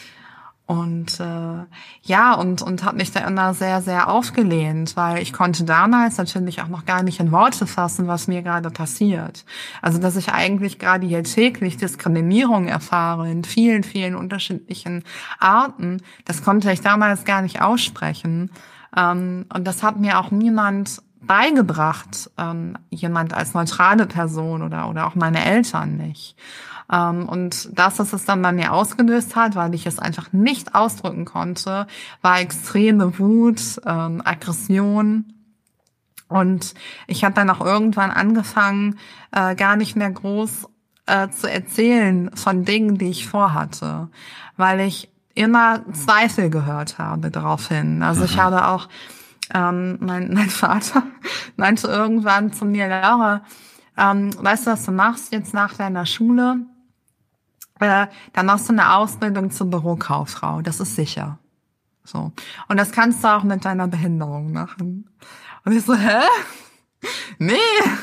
und äh, ja, und, und habe mich da immer sehr, sehr aufgelehnt, weil ich konnte damals natürlich auch noch gar nicht in Worte fassen, was mir gerade passiert. Also dass ich eigentlich gerade hier täglich Diskriminierung erfahre in vielen, vielen unterschiedlichen Arten, das konnte ich damals gar nicht aussprechen. Ähm, und das hat mir auch niemand beigebracht, ähm, jemand als neutrale Person oder, oder auch meine Eltern nicht. Ähm, und das, was es dann bei mir ausgelöst hat, weil ich es einfach nicht ausdrücken konnte, war extreme Wut, ähm, Aggression. Und ich habe dann auch irgendwann angefangen, äh, gar nicht mehr groß äh, zu erzählen von Dingen, die ich vorhatte, weil ich immer Zweifel gehört habe daraufhin. Also ich mhm. habe auch ähm, mein, mein Vater meinte irgendwann zu mir, Laura, ähm, weißt du, was du machst jetzt nach deiner Schule? Äh, dann machst du eine Ausbildung zur Bürokauffrau. Das ist sicher. So. Und das kannst du auch mit deiner Behinderung machen. Und ich so, hä? Nee,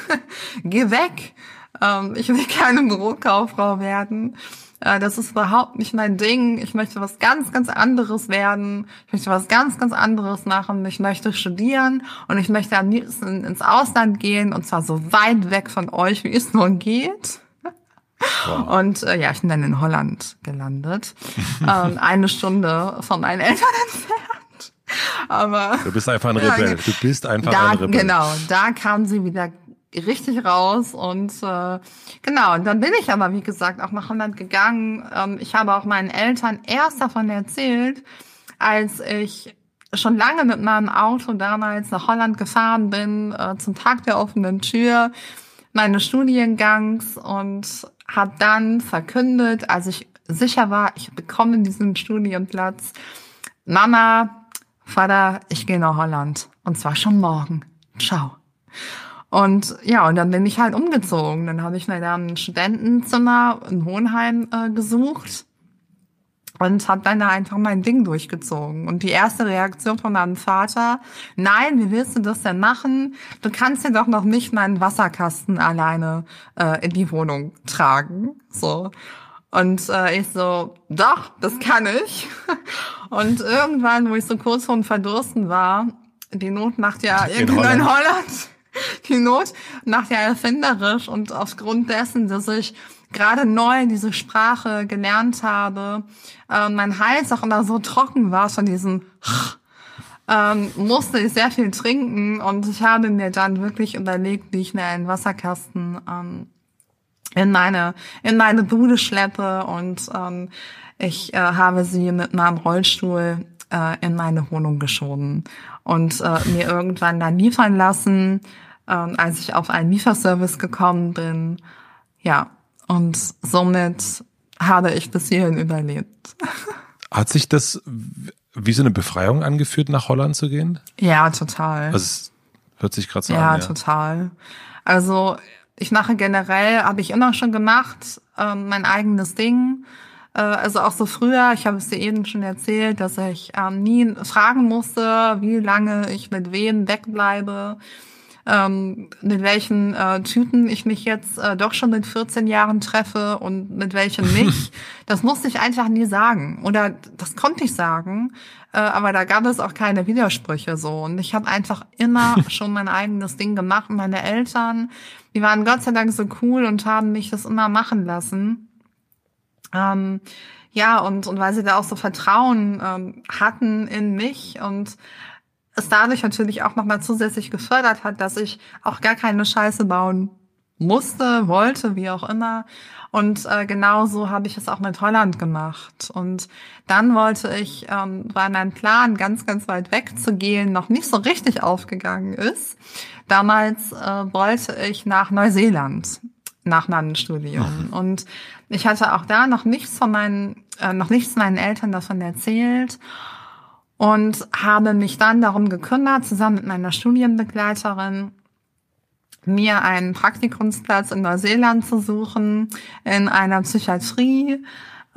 geh weg. Ähm, ich will keine Bürokauffrau werden. Äh, das ist überhaupt nicht mein Ding. Ich möchte was ganz, ganz anderes werden. Ich möchte was ganz, ganz anderes machen. Ich möchte studieren und ich möchte am liebsten ins Ausland gehen und zwar so weit weg von euch, wie es nur geht. Wow. Und äh, ja, ich bin dann in Holland gelandet. ähm, eine Stunde von meinen Eltern entfernt. Aber du bist einfach ein Rebell. Du bist einfach da, ein Rebell. Genau, da kam sie wieder richtig raus und äh, genau, und dann bin ich aber, wie gesagt, auch nach Holland gegangen. Ähm, ich habe auch meinen Eltern erst davon erzählt, als ich schon lange mit meinem Auto damals nach Holland gefahren bin, äh, zum Tag der offenen Tür meines Studiengangs und habe dann verkündet, als ich sicher war, ich bekomme diesen Studienplatz, Mama, Vater, ich gehe nach Holland. Und zwar schon morgen. Ciao. Und ja, und dann bin ich halt umgezogen. Dann habe ich mir dann ein Studentenzimmer in Hohenheim äh, gesucht und habe dann da einfach mein Ding durchgezogen. Und die erste Reaktion von meinem Vater, nein, wie willst du das denn machen? Du kannst ja doch noch nicht meinen Wasserkasten alleine äh, in die Wohnung tragen. So. Und äh, ich so, doch, das kann ich. Und irgendwann, wo ich so kurz vorm Verdursten war, die Not macht ja Holland. in Holland die Not macht ja erfinderisch und aufgrund dessen, dass ich gerade neu diese Sprache gelernt habe, äh, mein Hals auch immer so trocken war von diesem ähm, musste ich sehr viel trinken und ich habe mir dann wirklich überlegt, wie ich mir einen Wasserkasten ähm, in meine in meine Bude schleppe und ähm, ich äh, habe sie mit meinem Rollstuhl äh, in meine Wohnung geschoben und äh, mir irgendwann dann liefern lassen ähm, als ich auf einen Lieferservice gekommen bin. Ja, und somit habe ich bis hierhin überlebt. Hat sich das wie so eine Befreiung angeführt, nach Holland zu gehen? Ja, total. Also es hört sich gerade so ja, an. Ja, total. Also ich mache generell, habe ich immer schon gemacht, ähm, mein eigenes Ding. Äh, also auch so früher, ich habe es dir eben schon erzählt, dass ich ähm, nie fragen musste, wie lange ich mit wem wegbleibe ähm, mit welchen äh, Typen ich mich jetzt äh, doch schon mit 14 Jahren treffe und mit welchen nicht. das musste ich einfach nie sagen. Oder das konnte ich sagen, äh, aber da gab es auch keine Widersprüche so. Und ich habe einfach immer schon mein eigenes Ding gemacht. Meine Eltern, die waren Gott sei Dank so cool und haben mich das immer machen lassen. Ähm, ja, und, und weil sie da auch so Vertrauen ähm, hatten in mich und es dadurch natürlich auch nochmal zusätzlich gefördert hat, dass ich auch gar keine Scheiße bauen musste, wollte, wie auch immer. Und äh, genau so habe ich es auch mit Holland gemacht. Und dann wollte ich, ähm, weil mein Plan, ganz, ganz weit weg zu gehen, noch nicht so richtig aufgegangen ist. Damals äh, wollte ich nach Neuseeland nach meinem Studium. Und ich hatte auch da noch nichts von meinen, äh, noch nichts meinen Eltern davon erzählt und habe mich dann darum gekümmert, zusammen mit meiner Studienbegleiterin, mir einen Praktikumsplatz in Neuseeland zu suchen, in einer Psychiatrie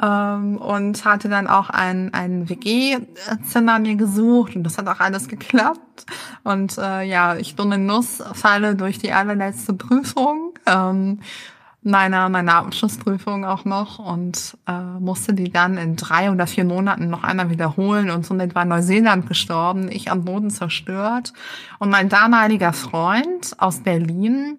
ähm, und hatte dann auch ein, ein WG-Zimmer mir gesucht und das hat auch alles geklappt. Und äh, ja, ich bin in Nuss, falle durch die allerletzte Prüfung. Ähm, meiner, meiner Abschlussprüfung auch noch und äh, musste die dann in drei oder vier Monaten noch einmal wiederholen und somit war Neuseeland gestorben, ich am Boden zerstört. Und mein damaliger Freund aus Berlin,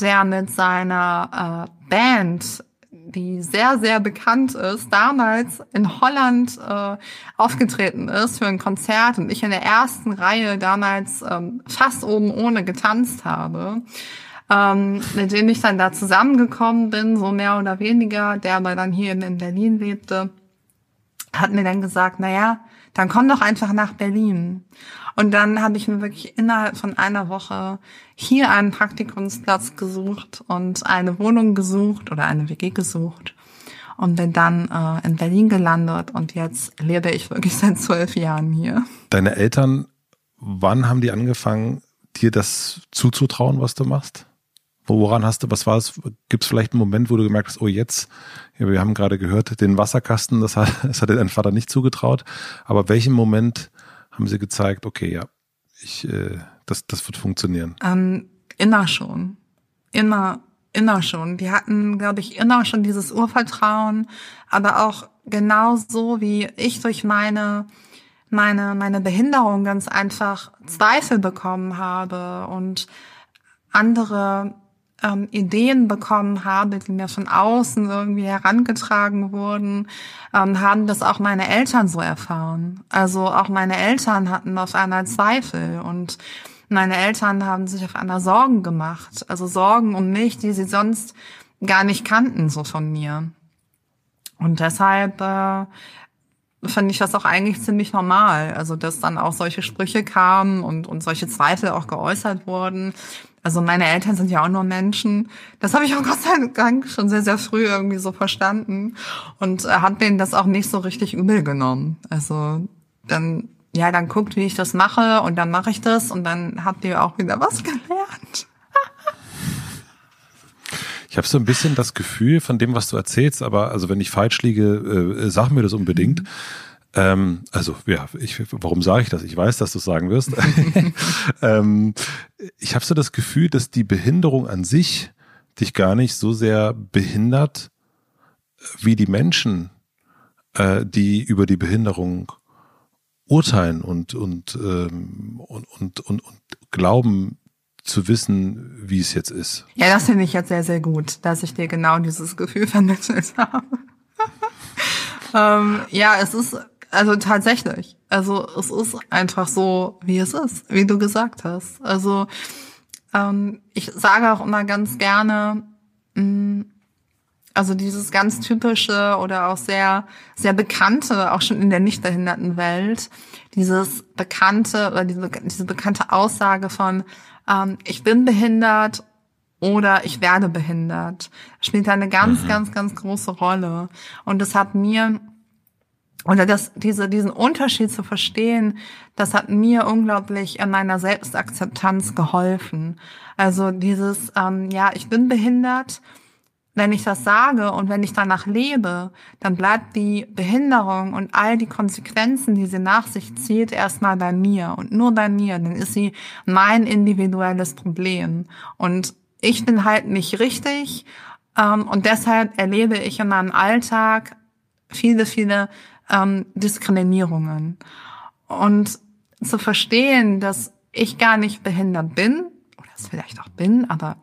der mit seiner äh, Band die sehr, sehr bekannt ist, damals in Holland äh, aufgetreten ist für ein Konzert und ich in der ersten Reihe damals ähm, fast oben ohne getanzt habe ähm, mit dem ich dann da zusammengekommen bin, so mehr oder weniger, der aber dann hier in Berlin lebte, hat mir dann gesagt, na ja, dann komm doch einfach nach Berlin. Und dann habe ich mir wirklich innerhalb von einer Woche hier einen Praktikumsplatz gesucht und eine Wohnung gesucht oder eine WG gesucht und bin dann äh, in Berlin gelandet und jetzt lebe ich wirklich seit zwölf Jahren hier. Deine Eltern, wann haben die angefangen, dir das zuzutrauen, was du machst? Woran hast du, was war es? Gibt es vielleicht einen Moment, wo du gemerkt hast, oh jetzt, ja, wir haben gerade gehört, den Wasserkasten, das hat, das hat dir dein Vater nicht zugetraut. Aber welchen Moment haben sie gezeigt, okay, ja, ich, äh, das, das wird funktionieren? Ähm, immer schon. Immer, immer schon. Die hatten, glaube ich, immer schon dieses Urvertrauen, aber auch genauso wie ich durch meine meine meine Behinderung ganz einfach Zweifel bekommen habe und andere ähm, Ideen bekommen habe, die mir von außen irgendwie herangetragen wurden, ähm, haben das auch meine Eltern so erfahren. Also auch meine Eltern hatten auf einmal Zweifel und meine Eltern haben sich auf einmal Sorgen gemacht. Also Sorgen um mich, die sie sonst gar nicht kannten, so von mir. Und deshalb äh, fand ich das auch eigentlich ziemlich normal. Also, dass dann auch solche Sprüche kamen und, und solche Zweifel auch geäußert wurden. Also meine Eltern sind ja auch nur Menschen. Das habe ich auch Gott sei Dank schon sehr, sehr früh irgendwie so verstanden und äh, hat denen das auch nicht so richtig übel genommen. Also dann ja, dann guckt, wie ich das mache und dann mache ich das und dann habt ihr auch wieder was gelernt. Ich habe so ein bisschen das Gefühl von dem, was du erzählst, aber also wenn ich falsch liege, äh, sag mir das unbedingt. Mhm. Ähm, also ja, ich, warum sage ich das? Ich weiß, dass du es sagen wirst. ähm, ich habe so das Gefühl, dass die Behinderung an sich dich gar nicht so sehr behindert, wie die Menschen, äh, die über die Behinderung urteilen und und, ähm, und, und, und, und glauben zu wissen, wie es jetzt ist. Ja, das finde ich jetzt sehr, sehr gut, dass ich dir genau dieses Gefühl vermittelt habe. ähm, ja, es ist also tatsächlich. Also es ist einfach so, wie es ist, wie du gesagt hast. Also ähm, ich sage auch immer ganz gerne, mh, mm, also dieses ganz typische oder auch sehr, sehr bekannte, auch schon in der nicht behinderten Welt, dieses bekannte oder diese, diese bekannte Aussage von, ähm, ich bin behindert oder ich werde behindert, spielt eine ganz, mhm. ganz, ganz große Rolle. Und das hat mir oder das, diese, diesen Unterschied zu verstehen, das hat mir unglaublich in meiner Selbstakzeptanz geholfen. Also dieses, ähm, ja, ich bin behindert. Wenn ich das sage und wenn ich danach lebe, dann bleibt die Behinderung und all die Konsequenzen, die sie nach sich zieht, erstmal bei mir und nur bei mir. Dann ist sie mein individuelles Problem. Und ich bin halt nicht richtig. Ähm, und deshalb erlebe ich in meinem Alltag viele, viele ähm, Diskriminierungen. Und zu verstehen, dass ich gar nicht behindert bin, oder es vielleicht auch bin, aber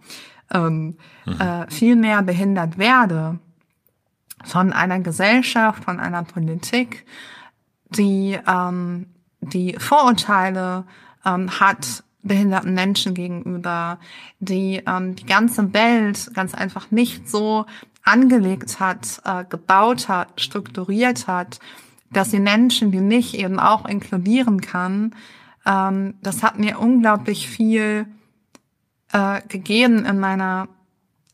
ähm, mhm. äh, viel mehr behindert werde von einer Gesellschaft, von einer Politik, die ähm, die Vorurteile ähm, hat behinderten Menschen gegenüber, die ähm, die ganze Welt ganz einfach nicht so angelegt hat, äh, gebaut hat, strukturiert hat, dass sie Menschen wie mich eben auch inkludieren kann, ähm, das hat mir unglaublich viel äh, gegeben in meiner,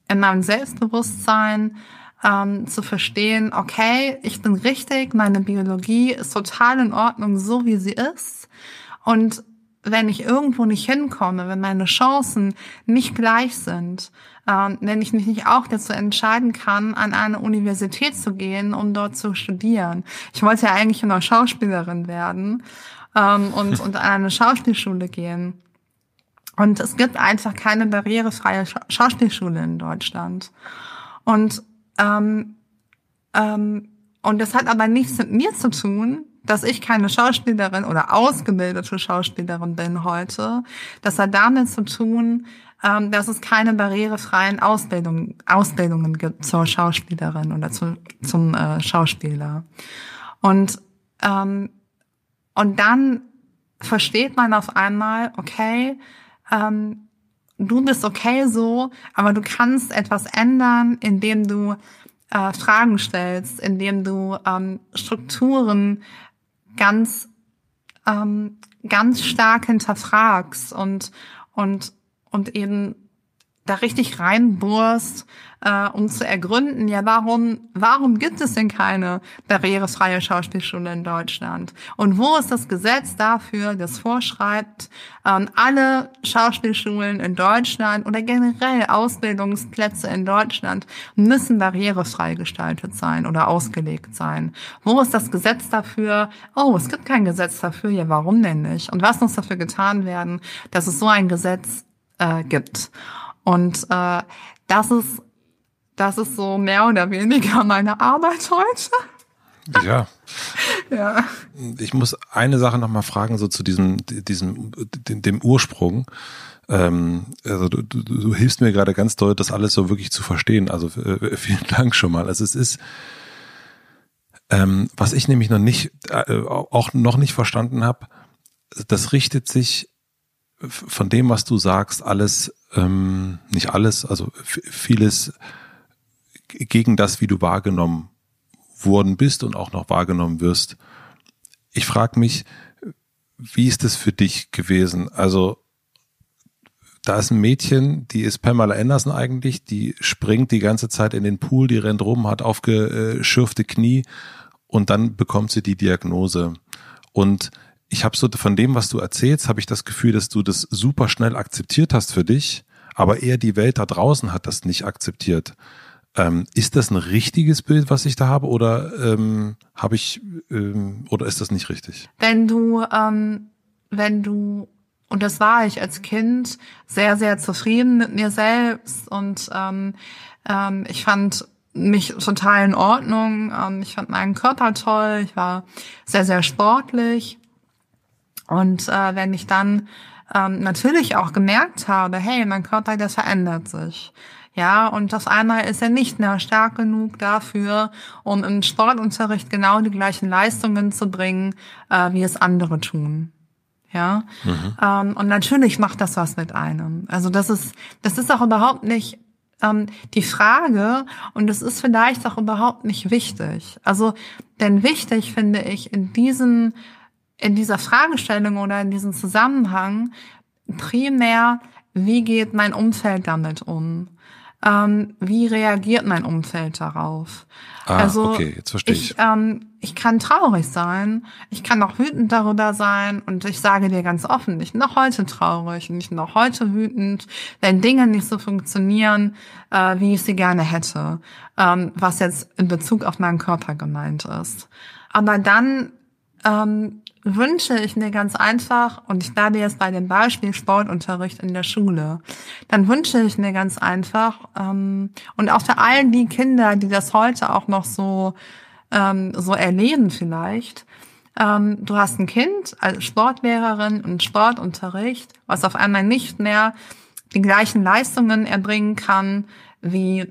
in meinem Selbstbewusstsein, ähm, zu verstehen, okay, ich bin richtig, meine Biologie ist total in Ordnung, so wie sie ist. Und wenn ich irgendwo nicht hinkomme, wenn meine Chancen nicht gleich sind, ähm, wenn ich mich nicht auch dazu entscheiden kann, an eine Universität zu gehen, um dort zu studieren. Ich wollte ja eigentlich immer Schauspielerin werden ähm, und, und an eine Schauspielschule gehen. Und es gibt einfach keine barrierefreie Scha Schauspielschule in Deutschland. Und ähm, ähm, und das hat aber nichts mit mir zu tun, dass ich keine Schauspielerin oder ausgebildete Schauspielerin bin heute. Das hat damit zu tun, ähm, dass es keine barrierefreien Ausbildung, Ausbildungen gibt zur Schauspielerin oder zu, zum äh, Schauspieler. Und, ähm, und dann versteht man auf einmal, okay, ähm, du bist okay so, aber du kannst etwas ändern, indem du äh, Fragen stellst, indem du ähm, Strukturen ganz, ähm, ganz stark hinterfragst und, und, und eben da richtig reinbohrst, äh, um zu ergründen, ja, warum, warum gibt es denn keine barrierefreie Schauspielschule in Deutschland? Und wo ist das Gesetz dafür, das vorschreibt, ähm, alle Schauspielschulen in Deutschland oder generell Ausbildungsplätze in Deutschland müssen barrierefrei gestaltet sein oder ausgelegt sein? Wo ist das Gesetz dafür? Oh, es gibt kein Gesetz dafür. Ja, warum denn nicht? Und was muss dafür getan werden, dass es so ein Gesetz äh, gibt? Und äh, das ist das ist so mehr oder weniger meine Arbeit heute. Ja. ja. Ich muss eine Sache noch mal fragen, so zu diesem, diesem, dem, Ursprung. Ähm, also du, du, du hilfst mir gerade ganz doll, das alles so wirklich zu verstehen. Also äh, vielen Dank schon mal. Also es ist, ähm, was ich nämlich noch nicht, äh, auch noch nicht verstanden habe, das richtet sich von dem, was du sagst, alles, ähm, nicht alles, also vieles gegen das, wie du wahrgenommen worden bist und auch noch wahrgenommen wirst. Ich frage mich, wie ist es für dich gewesen? Also da ist ein Mädchen, die ist Pamela Anderson eigentlich, die springt die ganze Zeit in den Pool, die rennt rum, hat aufgeschürfte Knie und dann bekommt sie die Diagnose. Und ich habe so von dem, was du erzählst, habe ich das Gefühl, dass du das super schnell akzeptiert hast für dich, aber eher die Welt da draußen hat das nicht akzeptiert. Ähm, ist das ein richtiges Bild, was ich da habe, oder ähm, habe ich ähm, oder ist das nicht richtig? Wenn du, ähm, wenn du und das war ich als Kind sehr, sehr zufrieden mit mir selbst und ähm, ähm, ich fand mich total in Ordnung. Ähm, ich fand meinen Körper toll. Ich war sehr, sehr sportlich. Und äh, wenn ich dann ähm, natürlich auch gemerkt habe, hey, mein Körper, der verändert sich. Ja, und das einmal ist er nicht mehr stark genug dafür, um im Sportunterricht genau die gleichen Leistungen zu bringen, äh, wie es andere tun. Ja, mhm. ähm, und natürlich macht das was mit einem. Also das ist, das ist auch überhaupt nicht ähm, die Frage und es ist vielleicht auch überhaupt nicht wichtig. Also, denn wichtig finde ich in diesem, in dieser Fragestellung oder in diesem Zusammenhang primär, wie geht mein Umfeld damit um? ähm, wie reagiert mein Umfeld darauf? Ah, also okay, jetzt verstehe ich. Ich, ähm, ich kann traurig sein, ich kann auch wütend darüber sein und ich sage dir ganz offen, ich bin noch heute traurig und ich bin noch heute wütend, wenn Dinge nicht so funktionieren, äh, wie ich sie gerne hätte, ähm, was jetzt in Bezug auf meinen Körper gemeint ist. Aber dann ähm, wünsche ich mir ganz einfach, und ich bleibe jetzt bei dem Beispiel Sportunterricht in der Schule, dann wünsche ich mir ganz einfach, ähm, und auch für all die Kinder, die das heute auch noch so, ähm, so erleben vielleicht, ähm, du hast ein Kind als Sportlehrerin und Sportunterricht, was auf einmal nicht mehr die gleichen Leistungen erbringen kann wie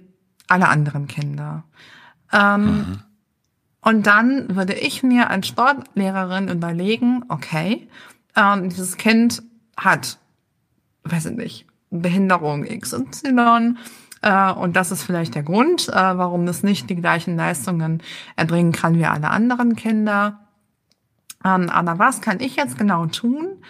alle anderen Kinder. Ähm, mhm. Und dann würde ich mir als Sportlehrerin überlegen, okay, ähm, dieses Kind hat, weiß ich nicht, Behinderung XY, äh, und das ist vielleicht der Grund, äh, warum es nicht die gleichen Leistungen erbringen kann wie alle anderen Kinder. Ähm, aber was kann ich jetzt genau tun,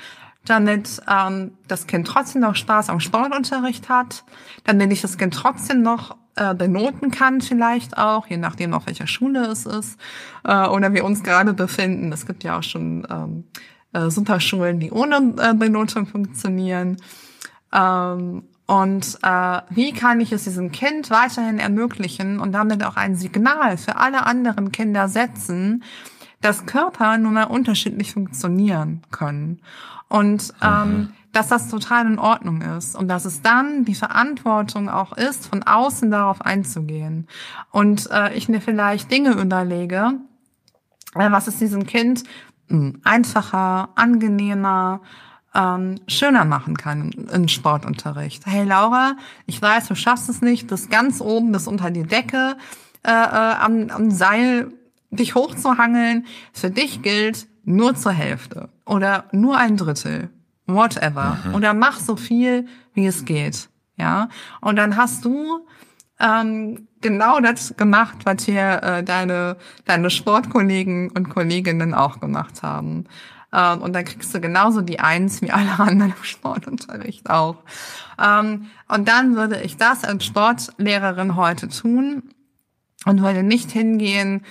damit ähm, das Kind trotzdem noch Spaß am Sportunterricht hat, damit ich das Kind trotzdem noch äh, benoten kann vielleicht auch, je nachdem auf welcher Schule es ist äh, oder wir uns gerade befinden. Es gibt ja auch schon ähm, äh, Superschulen, die ohne äh, Benotung funktionieren. Ähm, und äh, wie kann ich es diesem Kind weiterhin ermöglichen und damit auch ein Signal für alle anderen Kinder setzen, dass Körper nun mal unterschiedlich funktionieren können. Und ähm, dass das total in Ordnung ist und dass es dann die Verantwortung auch ist, von außen darauf einzugehen. Und äh, ich mir vielleicht Dinge überlege, äh, was es diesem Kind mh, hm, einfacher, angenehmer, ähm, schöner machen kann im Sportunterricht. Hey Laura, ich weiß, du schaffst es nicht, bis ganz oben, bis unter die Decke äh, äh, am, am Seil dich hochzuhangeln. Für dich gilt nur zur Hälfte oder nur ein Drittel whatever. Mhm. Oder mach so viel, wie es geht. Ja. Und dann hast du ähm, genau das gemacht, was hier äh, deine, deine Sportkollegen und Kolleginnen auch gemacht haben. Ähm, und dann kriegst du genauso die Eins wie alle anderen im Sportunterricht auch. Ähm, und dann würde ich das als Sportlehrerin heute tun und würde nicht hingehen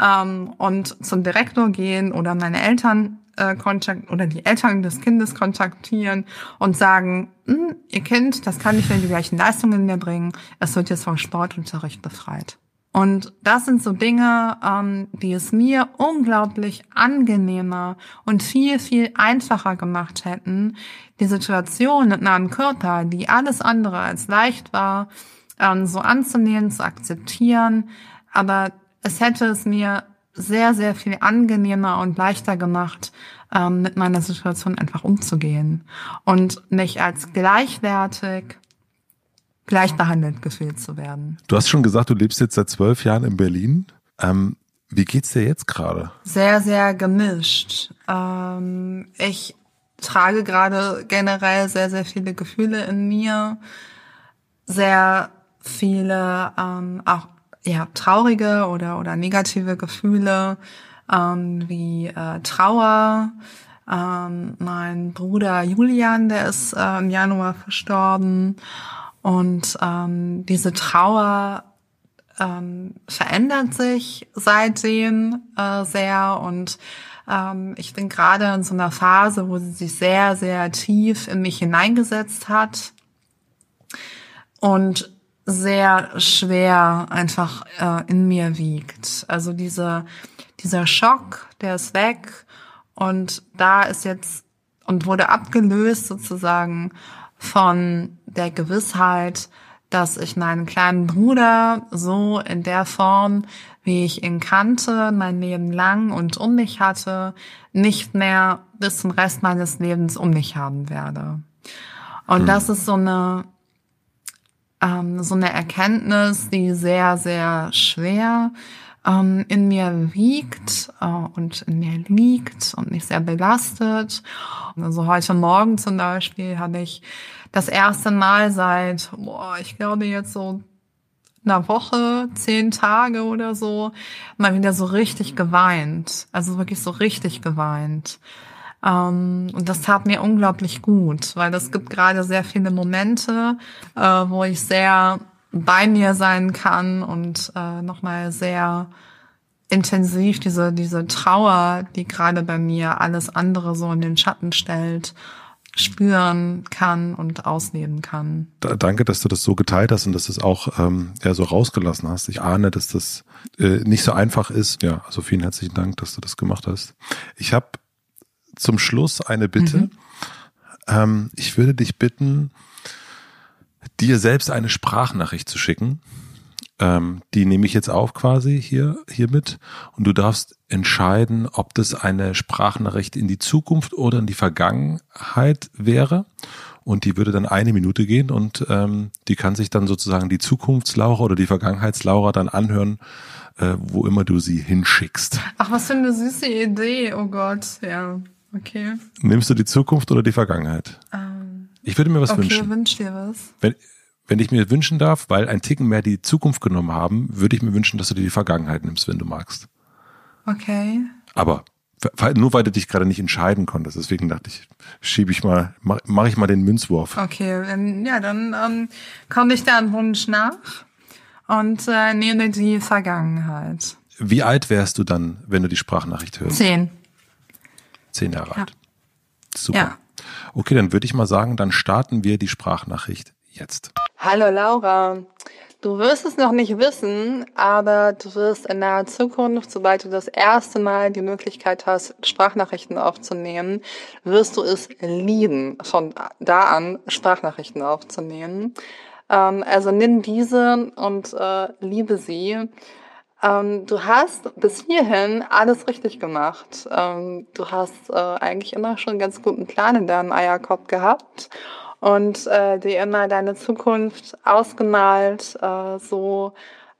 ähm, und zum Direktor gehen oder meine Eltern äh, kontakt oder die Eltern des Kindes kontaktieren und sagen, hm, ihr Kind, das kann nicht mehr die gleichen Leistungen mehr bringen, es wird jetzt vom Sportunterricht befreit. Und das sind so Dinge, ähm, die es mir unglaublich angenehmer und viel, viel einfacher gemacht hätten, die Situation mit meinem Körper, die alles andere als leicht war, ähm, so anzunehmen, zu akzeptieren. Aber es hätte es mir sehr, sehr viel angenehmer und leichter gemacht, ähm, mit meiner Situation einfach umzugehen und mich als gleichwertig, gleich behandelt gefühlt zu werden. Du hast schon gesagt, du lebst jetzt seit zwölf Jahren in Berlin. Ähm, wie geht's dir jetzt gerade? Sehr, sehr gemischt. Ähm, ich trage gerade generell sehr, sehr viele Gefühle in mir, sehr viele ähm, auch ja, traurige oder, oder negative Gefühle ähm, wie äh, Trauer. Ähm, mein Bruder Julian, der ist äh, im Januar verstorben. Und ähm, diese Trauer ähm, verändert sich seitdem äh, sehr und ähm, ich bin gerade in so einer Phase, wo sie sich sehr, sehr tief in mich hineingesetzt hat und sehr schwer einfach äh, in mir wiegt. Also diese, dieser Schock, der ist weg und da ist jetzt und wurde abgelöst sozusagen von der Gewissheit, dass ich meinen kleinen Bruder so in der Form, wie ich ihn kannte, mein Leben lang und um mich hatte, nicht mehr bis zum Rest meines Lebens um mich haben werde. Und hm. das ist so eine ähm, so eine Erkenntnis, die sehr, sehr schwer ähm, in mir wiegt äh, und in mir liegt und mich sehr belastet. Also heute Morgen zum Beispiel habe ich das erste Mal seit, boah, ich glaube jetzt so einer Woche, zehn Tage oder so, mal wieder so richtig geweint. Also wirklich so richtig geweint. Ähm, und das tat mir unglaublich gut, weil es gibt gerade sehr viele Momente, äh, wo ich sehr bei mir sein kann und äh, nochmal sehr intensiv diese, diese Trauer, die gerade bei mir alles andere so in den Schatten stellt, spüren kann und ausleben kann. Da, danke, dass du das so geteilt hast und dass du es auch ähm, ja, so rausgelassen hast. Ich ahne, dass das äh, nicht so einfach ist. Ja, also vielen herzlichen Dank, dass du das gemacht hast. Ich habe zum Schluss eine Bitte. Mhm. Ähm, ich würde dich bitten, dir selbst eine Sprachnachricht zu schicken. Ähm, die nehme ich jetzt auf quasi hier hiermit und du darfst entscheiden, ob das eine Sprachnachricht in die Zukunft oder in die Vergangenheit wäre. Und die würde dann eine Minute gehen und ähm, die kann sich dann sozusagen die Zukunftslaura oder die Vergangenheitslaura dann anhören, äh, wo immer du sie hinschickst. Ach, was für eine süße Idee, oh Gott, ja. Okay. Nimmst du die Zukunft oder die Vergangenheit? Ähm, ich würde mir was okay, wünschen. Okay, wünsch dir was. Wenn, wenn ich mir wünschen darf, weil ein Ticken mehr die Zukunft genommen haben, würde ich mir wünschen, dass du dir die Vergangenheit nimmst, wenn du magst. Okay. Aber nur weil du dich gerade nicht entscheiden konntest, deswegen dachte ich, schiebe ich mal, mache mach ich mal den Münzwurf. Okay, ja, dann ähm, komme ich da einen Wunsch nach und äh, nehme die Vergangenheit. Wie alt wärst du dann, wenn du die Sprachnachricht hörst? Zehn. Zehn Jahre alt. Super. Ja. Okay, dann würde ich mal sagen, dann starten wir die Sprachnachricht jetzt. Hallo Laura. Du wirst es noch nicht wissen, aber du wirst in naher Zukunft, sobald du das erste Mal die Möglichkeit hast, Sprachnachrichten aufzunehmen, wirst du es lieben, von da an Sprachnachrichten aufzunehmen. Ähm, also nimm diese und äh, liebe sie. Ähm, du hast bis hierhin alles richtig gemacht. Ähm, du hast äh, eigentlich immer schon einen ganz guten Plan in deinem Eierkopf gehabt und äh, dir immer deine Zukunft ausgemalt, äh, so,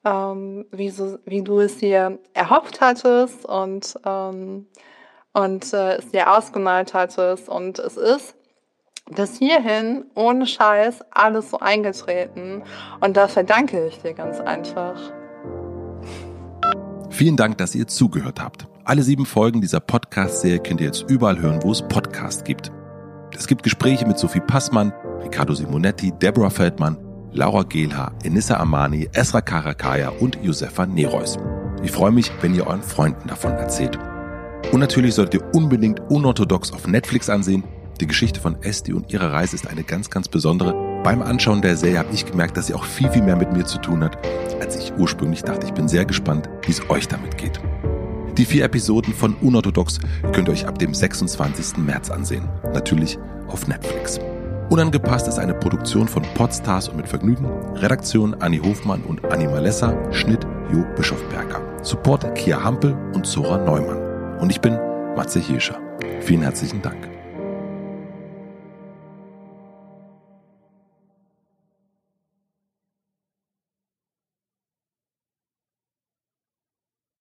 ähm, wie, so wie du es dir erhofft hattest und, ähm, und äh, es dir ausgemalt hattest. Und es ist bis hierhin ohne Scheiß alles so eingetreten. Und dafür danke ich dir ganz einfach. Vielen Dank, dass ihr zugehört habt. Alle sieben Folgen dieser Podcast-Serie könnt ihr jetzt überall hören, wo es Podcasts gibt. Es gibt Gespräche mit Sophie Passmann, Riccardo Simonetti, Deborah Feldmann, Laura Gehlhaar, Enissa Amani, Esra Karakaya und Josefa Nereus. Ich freue mich, wenn ihr euren Freunden davon erzählt. Und natürlich solltet ihr unbedingt Unorthodox auf Netflix ansehen. Die Geschichte von Esti und ihrer Reise ist eine ganz, ganz besondere beim Anschauen der Serie habe ich gemerkt, dass sie auch viel, viel mehr mit mir zu tun hat, als ich ursprünglich dachte. Ich bin sehr gespannt, wie es euch damit geht. Die vier Episoden von Unorthodox könnt ihr euch ab dem 26. März ansehen. Natürlich auf Netflix. Unangepasst ist eine Produktion von Podstars und mit Vergnügen. Redaktion Anni Hofmann und Anni Malessa. Schnitt Jo Bischofberger. Support Kia Hampel und Zora Neumann. Und ich bin Matze Hirscher. Vielen herzlichen Dank.